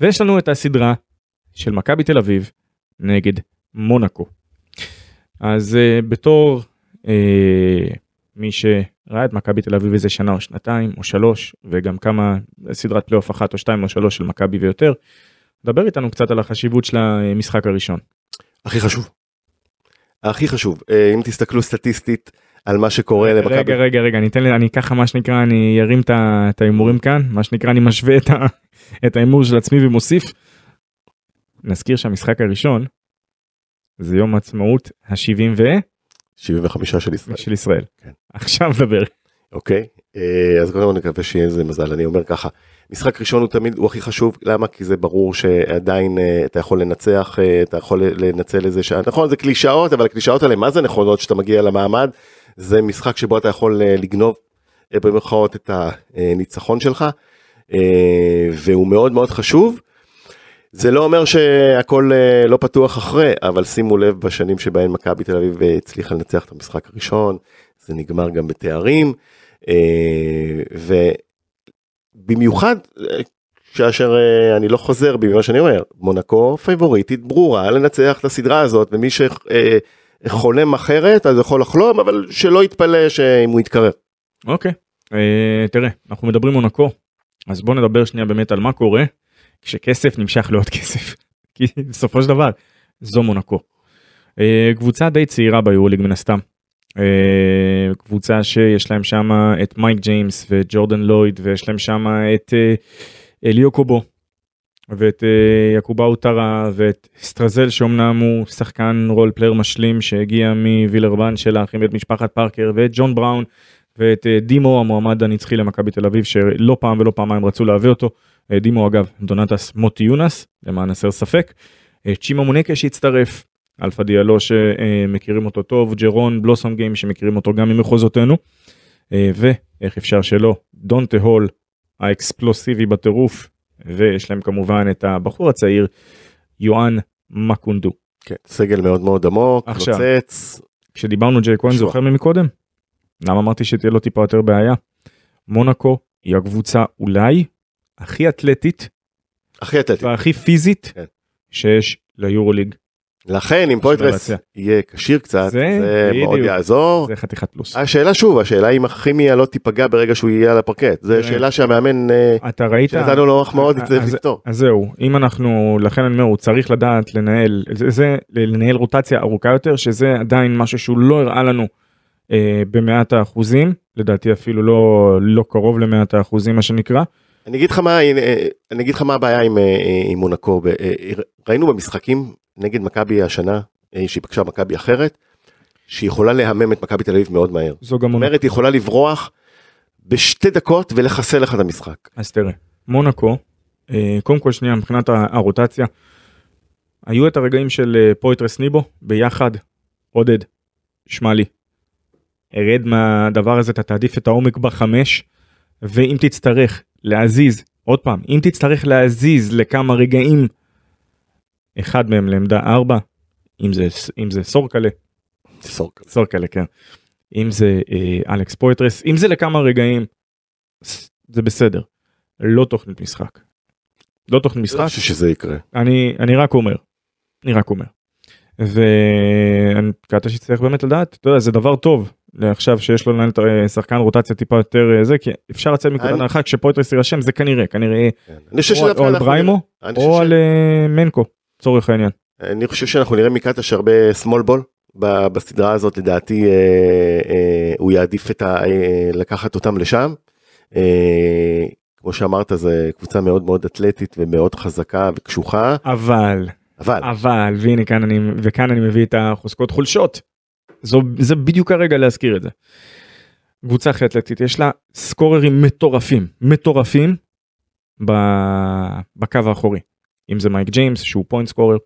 ויש לנו את הסדרה של מכבי תל אביב נגד מונאקו. אז uh, בתור מי שראה את מכבי תל אביב איזה שנה או שנתיים או שלוש וגם כמה סדרת פלייאוף אחת או שתיים או שלוש של מכבי ויותר, דבר איתנו קצת על החשיבות של המשחק הראשון. הכי חשוב. הכי חשוב אה, אם תסתכלו סטטיסטית על מה שקורה למכבי. רגע רגע רגע אני אתן לי אני ככה מה שנקרא אני ארים את ההימורים כאן מה שנקרא אני משווה את ההימור של עצמי ומוסיף. נזכיר שהמשחק הראשון זה יום העצמאות ה-70 ו... 75 של ישראל. של ישראל. כן. עכשיו דבר. אוקיי אה, אז קודם כל נקווה שיהיה איזה מזל אני אומר ככה משחק ראשון הוא תמיד הוא הכי חשוב למה כי זה ברור שעדיין אה, אתה יכול לנצח אה, אתה יכול לנצל איזה שעה נכון זה קלישאות אבל הקלישאות האלה מה זה נכונות שאתה מגיע למעמד זה משחק שבו אתה יכול אה, לגנוב במרכאות את הניצחון שלך והוא מאוד מאוד חשוב. זה לא אומר שהכל לא פתוח אחרי אבל שימו לב בשנים שבהן מכבי תל אביב הצליחה לנצח את המשחק הראשון זה נגמר גם בתארים. אה, ובמיוחד אה, כאשר אה, אני לא חוזר בי ממה שאני אומר מונקו פייבוריטית ברורה לנצח את הסדרה הזאת ומי שחולם אחרת אז יכול לחלום אבל שלא יתפלא שאם הוא יתקרב. אוקיי. אה, תראה אנחנו מדברים מונקו אז בוא נדבר שנייה באמת על מה קורה כשכסף נמשך לעוד כסף. כי בסופו של דבר זו מונקו. אה, קבוצה די צעירה ביורוליג מן הסתם. אה, קבוצה שיש להם שם את מייק ג'יימס וג'ורדן לויד ויש להם שם את אה, אלי אוקובו ואת אה, יאקובה וואטרה ואת סטרזל שאומנם הוא שחקן role player משלים שהגיע מווילרבן של האחים ואת משפחת פארקר ואת ג'ון בראון ואת דימו המועמד הנצחי למכבי תל אביב שלא פעם ולא פעמיים רצו להביא אותו. דימו אגב דונטאס מוטייונאס למען הסר ספק. צ'ימה מונקה שהצטרף. אלפא דיאלו שמכירים אותו טוב ג'רון בלוסום גיים שמכירים אותו גם ממחוזותינו. אה, ואיך אפשר שלא דונטה הול האקספלוסיבי בטירוף ויש להם כמובן את הבחור הצעיר יואן מקונדו. כן, סגל מאוד מאוד עמוק, עכשיו. נוצץ, כשדיברנו ג'ייק כהן. זוכר ממקודם? למה אמרתי שתהיה לו טיפה יותר בעיה? מונאקו היא הקבוצה אולי הכי אתלטית הכי אתלטי. והכי פיזית כן. שיש ליורוליג. לכן אם פויטרס. יהיה כשיר קצת, זה זה מאוד. יעזור. זה חתיכת פלוס. השאלה שוב, השאלה אם הכימיה לא תיפגע ברגע שהוא יהיה על הפרקט. תראה. שאלה שהמאמן אה, אתה ראית? שנתנו לו מחמאות יצטרך אז- לפתור. אז זהו אם אנחנו לכן אני אומר הוא צריך לדעת לנהל זה, זה לנהל רוטציה ארוכה יותר שזה עדיין משהו שהוא לא הראה לנו אה, במאת האחוזים לדעתי אפילו לא לא קרוב למאת האחוזים מה שנקרא. אני אגיד לך מה, אה, אני אגיד לך מה הבעיה עם, אה, אה, עם מונקו. ראינו במשחקים נגד מכבי השנה, שהיא פגשה מכבי אחרת, שהיא יכולה להמם את מכבי תל אביב מאוד מהר. זו גם זאת אומרת, היא יכולה לברוח בשתי דקות ולחסל לך את המשחק. אז תראה מונקו קודם כל שנייה מבחינת הרוטציה. היו את הרגעים של פויטרס ניבו ביחד עודד שמע לי. ארד מהדבר הזה אתה תעדיף את העומק בחמש ואם תצטרך להזיז עוד פעם אם תצטרך להזיז לכמה רגעים אחד מהם לעמדה ארבע אם זה אם זה סורקלה סורק. סורקלה כן אם זה אה, אלכס פויטרס אם זה לכמה רגעים זה בסדר לא תוכנית משחק. לא תוכנית אני משחק לא חושב שזה יקרה. אני אני רק אומר. אני רק אומר. ואני קטע שצריך באמת לדעת אתה יודע זה דבר טוב לעכשיו שיש לו לנהל אה, שחקן רוטציה טיפה יותר אה, זה כי אפשר לצאת מנקודת הנחה כשפויטרס יירשם זה כנראה כנראה כן. אני חושב או- על בריימו או על אה, מנקו לצורך העניין. אני חושב שאנחנו נראה מקטש הרבה small ball ב- בסדרה הזאת לדעתי הוא יעדיף את ה... לקחת אותם לשם. כמו שאמרת זה קבוצה מאוד מאוד אתלטית ומאוד חזקה וקשוחה אבל אבל אבל והנה כאן אני וכאן אני מביא את החוזקות חולשות. זו, זה בדיוק הרגע להזכיר את זה. קבוצה הכי אתלטית, יש לה scorer ים מטורפים, מטורפים ב, בקו האחורי. אם זה מייק ג'יימס שהוא point scorer,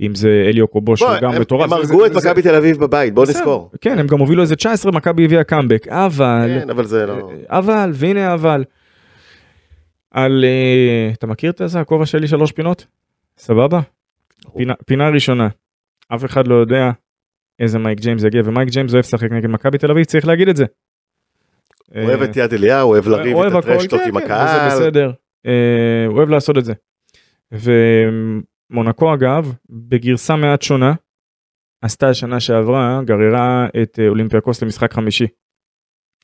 אם זה אלי אוקובו שהוא גם הם, מטורף. הם הרגו את מכבי תל אביב בבית, בוא. נזכור. כן, הם גם הובילו איזה 19, מכבי הביאה קאמבק, אבל, כן, אבל זה לא... אבל, והנה אבל. על, אה, אתה מכיר את זה, הכובע שלי שלוש פינות? סבבה? פינה, פינה ראשונה, אף אחד לא יודע איזה מייק ג'יימס יגיע, ומייק ג'יימס אוהב לשחק נגד מכבי תל אביב, צריך להגיד את זה. אוהב אה, את יד אליהו, אוהב לריב אוהב את ה trash talk כן, עם כן, הקהל. זה בסדר, אה, הוא אוהב לעשות את זה. ומונקו אגב, בגרסה מעט שונה, עשתה השנה שעברה, גררה את אה, אולימפיאקוס למשחק חמישי.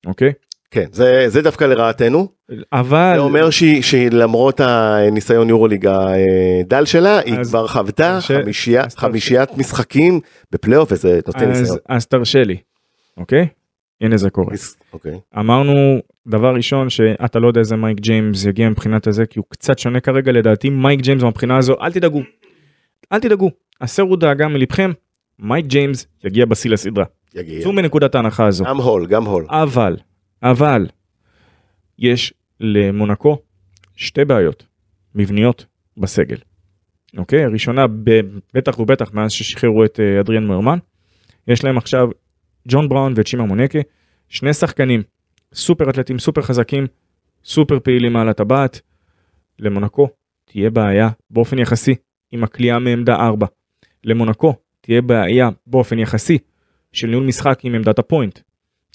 אוקיי? כן, זה, זה דווקא לרעתנו. אבל... זה אומר שהיא- שלמרות הניסיון יורוליג הדל שלה, היא אז- כבר חוותה ש- תרשה- חמישיית משחקים בפלייאוף וזה נותן אז, ניסיון. אז תרשה לי, אוקיי? הנה זה קורה. מס- אוקיי. אמרנו דבר ראשון שאתה לא יודע איזה מייק ג'יימס יגיע מבחינת הזה כי הוא קצת שונה כרגע לדעתי מייק ג'יימס מהבחינה הזו אל תדאגו. אל תדאגו הסרו דאגה מלבכם מייק ג'יימס יגיע בשיא לסדרה. יגיע. צאו מנקודת ההנחה הזו. גם הול, גם הול. אבל אבל יש למונקו שתי בעיות מבניות בסגל. אוקיי הראשונה בטח ובטח מאז ששחררו את אה, אדריאן מרמן יש להם עכשיו ג'ון בראון וצ'ימה מונקה שני שחקנים סופר אתלטים סופר חזקים סופר פעילים על הטבעת למונקו תהיה בעיה באופן יחסי עם הכלייה מעמדה 4 למונקו תהיה בעיה באופן יחסי של ניהול משחק עם עמדת הפוינט.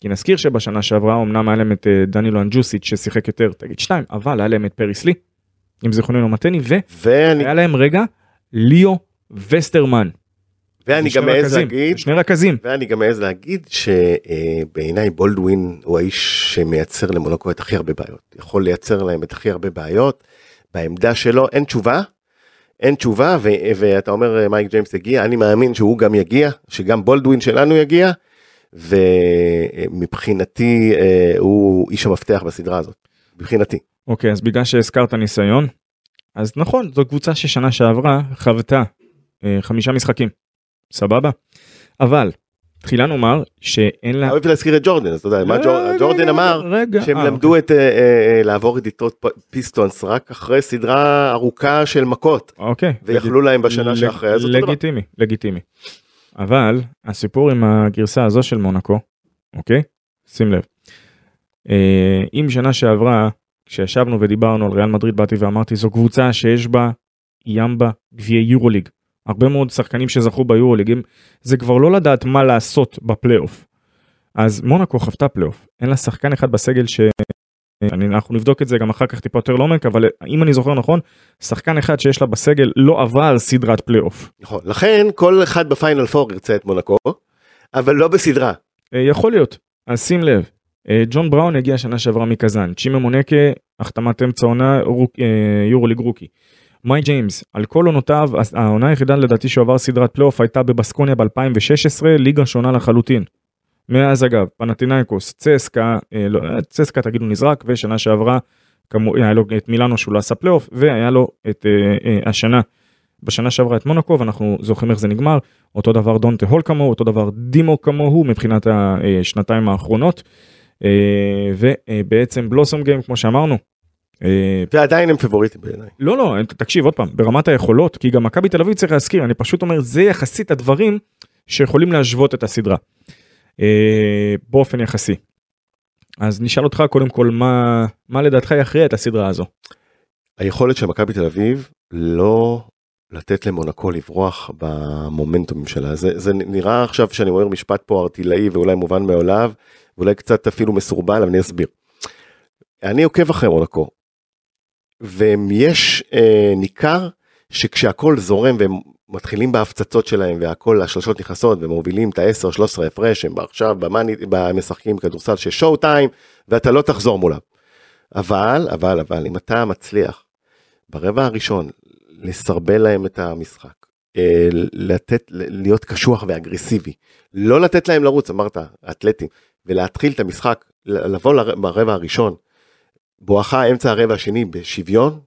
כי נזכיר שבשנה שעברה אמנם היה להם את אה, דנילו אנג'וסיץ' ששיחק יותר תגיד 2 אבל היה להם את פריס לי אם זיכרוני לא מטני ואני והיה להם רגע ליאו וסטרמן. ואני גם מעז להגיד, שני רכזים. ואני גם מעז להגיד שבעיניי בולדווין הוא האיש שמייצר למונקו את הכי הרבה בעיות. יכול לייצר להם את הכי הרבה בעיות. בעמדה שלו אין תשובה. אין תשובה ו- ואתה אומר מייק ג'יימס יגיע אני מאמין שהוא גם יגיע שגם בולדווין שלנו יגיע ומבחינתי אה, הוא איש המפתח בסדרה הזאת. מבחינתי. אוקיי אז בגלל שהזכרת ניסיון אז נכון זו קבוצה ששנה שעברה חוותה אה, חמישה משחקים. סבבה? אבל תחילה נאמר שאין לה... אוהב להזכיר את ג'ורדן אז אתה יודע מה רגע, ג'ורדן אמר רגע, שהם אה, למדו את אה, אה, אה, לעבור את פ- פיסטונס רק אחרי סדרה ארוכה של מכות אוקיי. ויכלו להם בשנה שאחרי אז אותו דבר. לגיטימי, לגיטימי. אבל הסיפור עם הגרסה הזו של מונקו, אוקיי? שים לב. אה, אם שנה שעברה, כשישבנו ודיברנו על ריאל מדריד, באתי ואמרתי זו קבוצה שיש בה ימבה גביעי יורוליג. הרבה מאוד שחקנים שזכו ביורוליג, זה כבר לא לדעת מה לעשות בפלייאוף. אז מונקו חוותה פלייאוף, אין לה שחקן אחד בסגל ש... אני, אנחנו נבדוק את זה גם אחר כך טיפה יותר לעומק, אבל אם אני זוכר נכון, שחקן אחד שיש לה בסגל לא עבר סדרת פלייאוף. נכון לכן כל אחד בפיינל פור ירצה את מונקו אבל לא בסדרה. אה, יכול להיות, אז שים לב, אה, ג'ון בראון הגיע שנה שעברה מקזאן, צ'ימה מונקה, החתמת אמצע עונה, אה, יורוליג rookie. מי ג'יימס, על כל עונותיו, העונה היחידה לדעתי שהוא עבר סדרת פלייאוף הייתה בבסקוניה ב-2016, ליגה שונה לחלוטין. מאז אגב, פנטינאיקוס, צסקה, אה, לא, אה, צסקה תגידו נזרק, ושנה שעברה, כמו, היה לו את מילאנו שהוא לא עשה פלייאוף, והיה לו את אה, אה, השנה, בשנה שעברה את מונקו, ואנחנו זוכרים איך זה נגמר, אותו דבר דונטה הול כמוהו, אותו דבר דימו כמוהו מבחינת השנתיים האחרונות. אה, ובעצם בלוסומגיים כמו שאמרנו. אה, ועדיין הם פיבוריטים בעיניי. לא לא תקשיב עוד פעם ברמת היכולות כי גם מכבי תל אביב צריך להזכיר אני פשוט אומר זה יחסית הדברים שיכולים להשוות את הסדרה. אה, באופן יחסי. אז נשאל אותך קודם כל מה מה לדעתך יכריע את הסדרה הזו. היכולת של מכבי תל אביב לא לתת למונקו לברוח במומנטומים שלה זה זה נראה עכשיו שאני אומר משפט פה ארטילאי ואולי מובן מאליו ואולי קצת אפילו מסורבל אבל אני אסביר. אני עוקב אחרי מונקו. ויש אה, ניכר שכשהכל זורם והם מתחילים בהפצצות שלהם והכל השלשות נכנסות ומובילים את ה-10-13 הפרש הם עכשיו במאני, משחקים כדורסל של שואו טיים ואתה לא תחזור מולם. אבל אבל אבל אם אתה מצליח ברבע הראשון לסרבל להם את המשחק אה, לתת להיות קשוח ואגרסיבי לא לתת להם לרוץ אמרת אתלטים ולהתחיל את המשחק לבוא ברבע הראשון בואכה אמצע הרבע השני בשוויון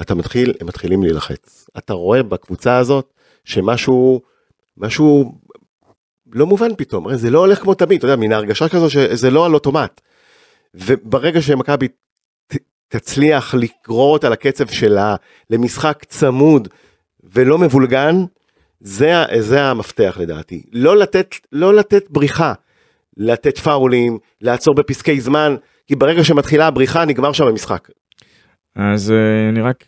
אתה מתחיל הם מתחילים להילחץ אתה רואה בקבוצה הזאת שמשהו משהו לא מובן פתאום, הרי זה לא הולך כמו תמיד, אתה יודע, מן ההרגשה כזו שזה לא על אוטומט. וברגע שמכבי תצליח לגרור אותה לקצב שלה, למשחק צמוד ולא מבולגן, זה, זה המפתח לדעתי. לא לתת, לא לתת בריחה, לתת פאולים, לעצור בפסקי זמן, כי ברגע שמתחילה הבריחה נגמר שם המשחק. אז אה, אני רק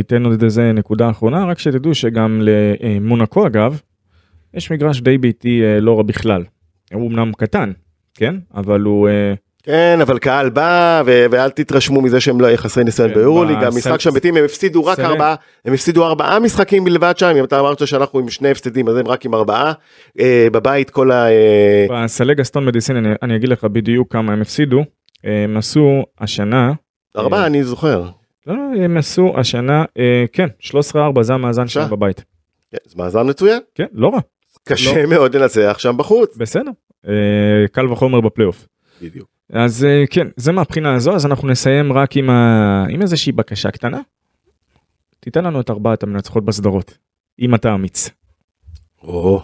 אתן עוד איזה נקודה אחרונה, רק שתדעו שגם למונקו אגב, יש מגרש די ביתי אה, לא רע בכלל. הוא אמנם קטן, כן? אבל הוא... אה, כן, אבל קהל בא, ו- ואל תתרשמו מזה שהם לא חסרי ניסיון כן, ביורוליג, המשחק שם ביתים, הם הפסידו רק. ארבעה, הם הפסידו ארבעה משחקים בלבד שם, אם אתה אמרת שאנחנו עם שני הפסדים, אז הם רק עם ארבעה, אה, בבית כל ה... אה, בסלג אסטון מדיסין אני, אני אגיד לך בדיוק כמה הם הפסידו. הם עשו השנה, ארבעה, אני זוכר. לא, לא, הם עשו השנה, אה, כן, 13-4 זה המאזן שלהם בבקשה. בבית. כן, זה מאזן מצוין, כן, לא רע, קשה מאוד לנצח שם בחוץ. בסדר. אה, קל וחומר בפלייאוף. בדיוק. אז אה, כן, זה מהבחינה הזו, אז אנחנו נסיים רק עם, ה... עם איזושהי בקשה קטנה. תיתן לנו את ארבעת המנצחות בסדרות, אם אתה אמיץ. או,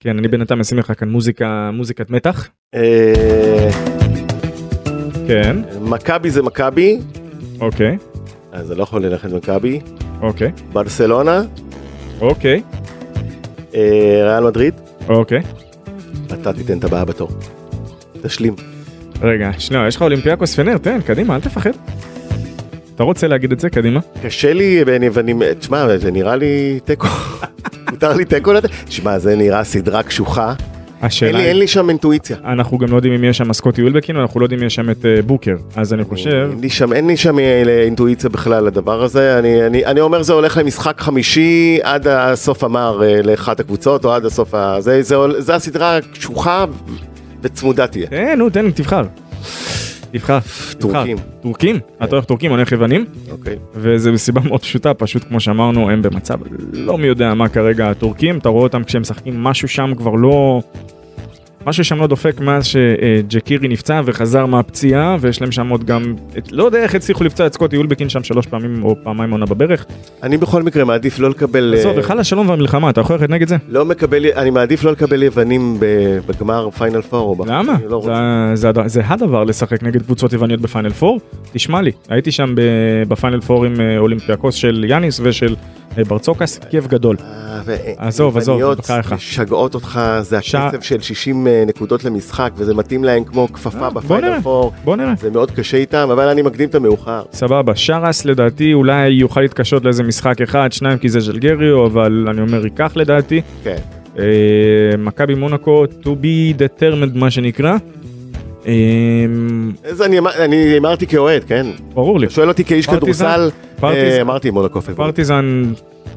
כן, אני בינתיים אשים לך כאן מוזיקה, מוזיקת מתח. אה, כן, מכבי זה מכבי, אוקיי, אז אני לא יכול ללכת מכבי, אוקיי, ברסלונה, אוקיי, אה, ריאל מדריד, אוקיי. אתה תיתן את הבאה בתור. תשלים. רגע, שנייה, יש לך אולימפיאקוס פנר, תן, קדימה, אל תפחד. אתה רוצה להגיד את זה, קדימה? קשה לי, ואני, ואני, תשמע, זה נראה לי תיקו. מותר לי תיקו לתת? תשמע, זה נראה סדרה קשוחה. השאלה אין לי שם אינטואיציה. אנחנו גם לא יודעים אם יש שם סקוטי אולבקין, ואנחנו לא יודעים אם יש שם את אה, בוקר, אז אני חושב, אין לי שם, אה, אינטואיציה בכלל לדבר הזה. אני, אומר זה הולך למשחק חמישי עד הסוף המר אה, לאחת הקבוצות, או עד הסוף ה... זה, הסדרה קשוחה וצמודה תהיה. אה, נו, תן, תבחר. תבחר. טורקים. טורקים? אתה הולך טורקים, אני הולך יוונים, אוקיי. וזה מסיבה מאוד פשוטה, פשט כמו שאמרנו, הם במצב לא מי יודע מה כרגע הטורקים, אתה רואה אותם כשהם משחקים, משהו שם כבר לא... משהו שם לא דופק מאז שג'קירי נפצע וחזר מהפציעה, ויש להם שם עוד גם, את, לא יודע איך הצליחו לפצוע את סקוטי אולבקין שם שלוש פעמים או פעמיים עונה בברך. אני בכל מקרה מעדיף לא לקבל... עזוב, אה, היכל השלום והמלחמה, אתה יכול ללכת נגד זה? לא מקבל, אני מעדיף לא לקבל יוונים בגמר פיינל פור. למה? לא. זה, זה, זה הדבר לשחק נגד קבוצות יווניות בפיינל פור. תשמע לי, הייתי שם בפיינל פור עם אה, אולימפיאקוס של יאניס ושל ברצוקאס, כיף גדול. אה, עזוב, עזוב, בחייך. משגעות אותך, זה הקצב של 60 אה, נקודות למשחק, וזה מתאים להם כמו כפפה אה, בפיינל. פור. בוא נראה. זה מאוד קשה איתם, אבל אני מקדים את המאוחר. סבבה, שראס לדעתי אולי יוכל להתקשות לאיזה משחק אחד, שניים כי זה ז'לגיריס, אבל אני אומר ייקח לדעתי. כן. מכבי מונקו to be determined מה שנקרא. אה, זה אני אמר- אני הימרתי כאוהד, כן? ברור לי. שואל אותי כאיש כדורסל. אה, אמרתי מונקו פייבוריט. פרטיזן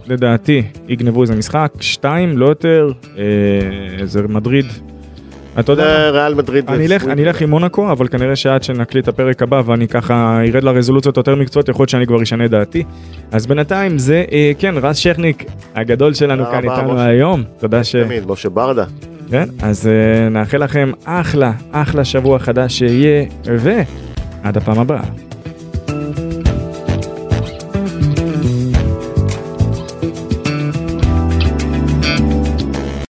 לדעתי יגנבו איזה משחק, שתיים, לא יותר, אה, זה מדריד. אתה יודע, ריאל מדריד. אני אלך, עם מונקו, אבל כנראה שעד שנקליט את הפרק הבא ואני ככה ארד לרזולוציות יותר מקצועיות, יכול להיות שאני כבר אשנה דעתי. אז בינתיים זה, אה, כן, רז שכניק הגדול שלנו כאן איתנו. היום. תודה ש... תמיד, משה ברדה. כן, אז אה, נאחל לכם אחלה, אחלה שבוע חדש שיהיה, ועד הפעם הבאה.